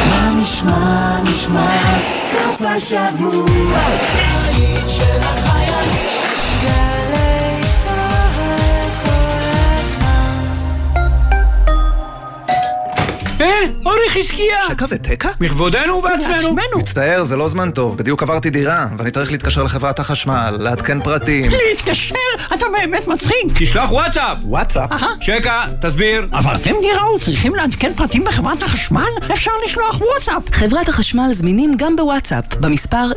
מה נשמע, נשמע, סוף השבוע, אה, אורי חזקי שקיעה. שקע ותקע? מכבודנו ובעצמנו. מצטער, זה לא זמן טוב. בדיוק עברתי דירה, ואני צריך להתקשר לחברת החשמל, לעדכן פרטים. להתקשר? אתה באמת מצחיק. תשלח וואטסאפ. וואטסאפ? שקע, תסביר. עברתם דירה וצריכים לעדכן פרטים בחברת החשמל? אפשר לשלוח וואטסאפ. חברת החשמל זמינים גם בוואטסאפ, במספר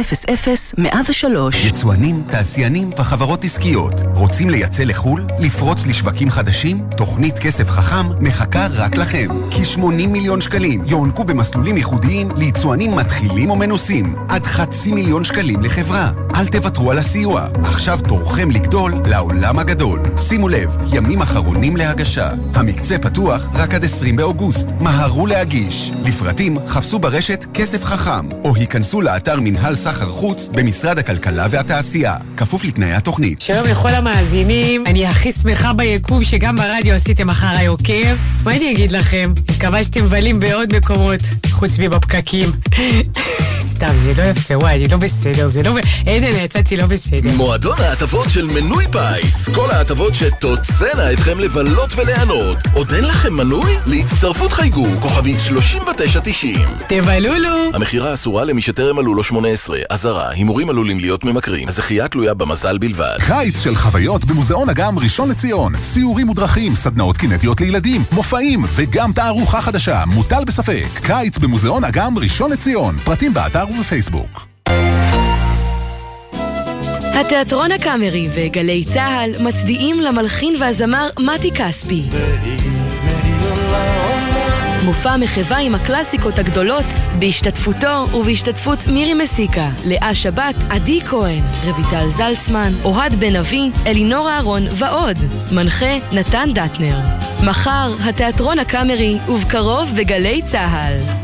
055-7000-103. יצואנים, תעשיינים וחברות עסקיות רוצים לייצא לחו"ל? לפרוץ לשווקים חדשים? תוכנית כסף חכם מחכה רק לכם. כ-80 מיליון שקלים יוענקו במסלולים ייחודיים ליצואנים מתחילים או מנוסים. עד חצי מיליון שקלים לחברה. אל תוותרו על הסיוע. עכשיו תורכם לגדול לעולם הגדול. שימו לב, ימים אחרונים להגשה. המקצה פתוח רק עד 20 באוגוסט. מהרו להגיש. לפרטים חפשו ברשת כסף חכם, או היכנסו לאתר מנהל סחר חוץ במשרד הכלכלה והתעשייה. כפוף לתנאי התוכנית. שלום לכל המאזינים, אני הכי שמחה ביקום שגם ברדיו עשיתם אחריי עוקב. מה אני אגיד לכם? מקווה שאתם מבלים בעוד מקומות, חוץ מבפקקים. סתם, זה לא יפה, וואי, אני לא בסדר, זה לא... עדן, יצאתי לא בסדר. מועדון ההטבות של מנוי פיס. כל ההטבות שתוצאנה אתכם לבלות וליהנות. עוד אין לכם מנוי? להצטרפות חייגו, כוכבית 3990. תבלולו! המכירה אסורה למי שטרם מלאו לו 18. אזהרה, הימורים עלולים להיות ממכרים. הזכייה תלויה במזל בלבד. קיץ של חוויות במוזיאון אגם ראשון לציון. סיורים ודרכים, סדנאות קינטיות לילדים, מופעים וגם תערוכה חדשה, מוטל בספק. קיץ במוזיאון אגם ראשון לציון. פרטים באתר ובפייסבוק. התיאטרון הקאמרי וגלי צה"ל מצדיעים למלחין והזמר מתי כספי. מופע מחווה עם הקלאסיקות הגדולות בהשתתפותו ובהשתתפות מירי מסיקה, לאה שבת, עדי כהן, רויטל זלצמן, אוהד בן אבי, אלינור אהרון ועוד. מנחה נתן דטנר. מחר, התיאטרון הקאמרי ובקרוב בגלי צה"ל.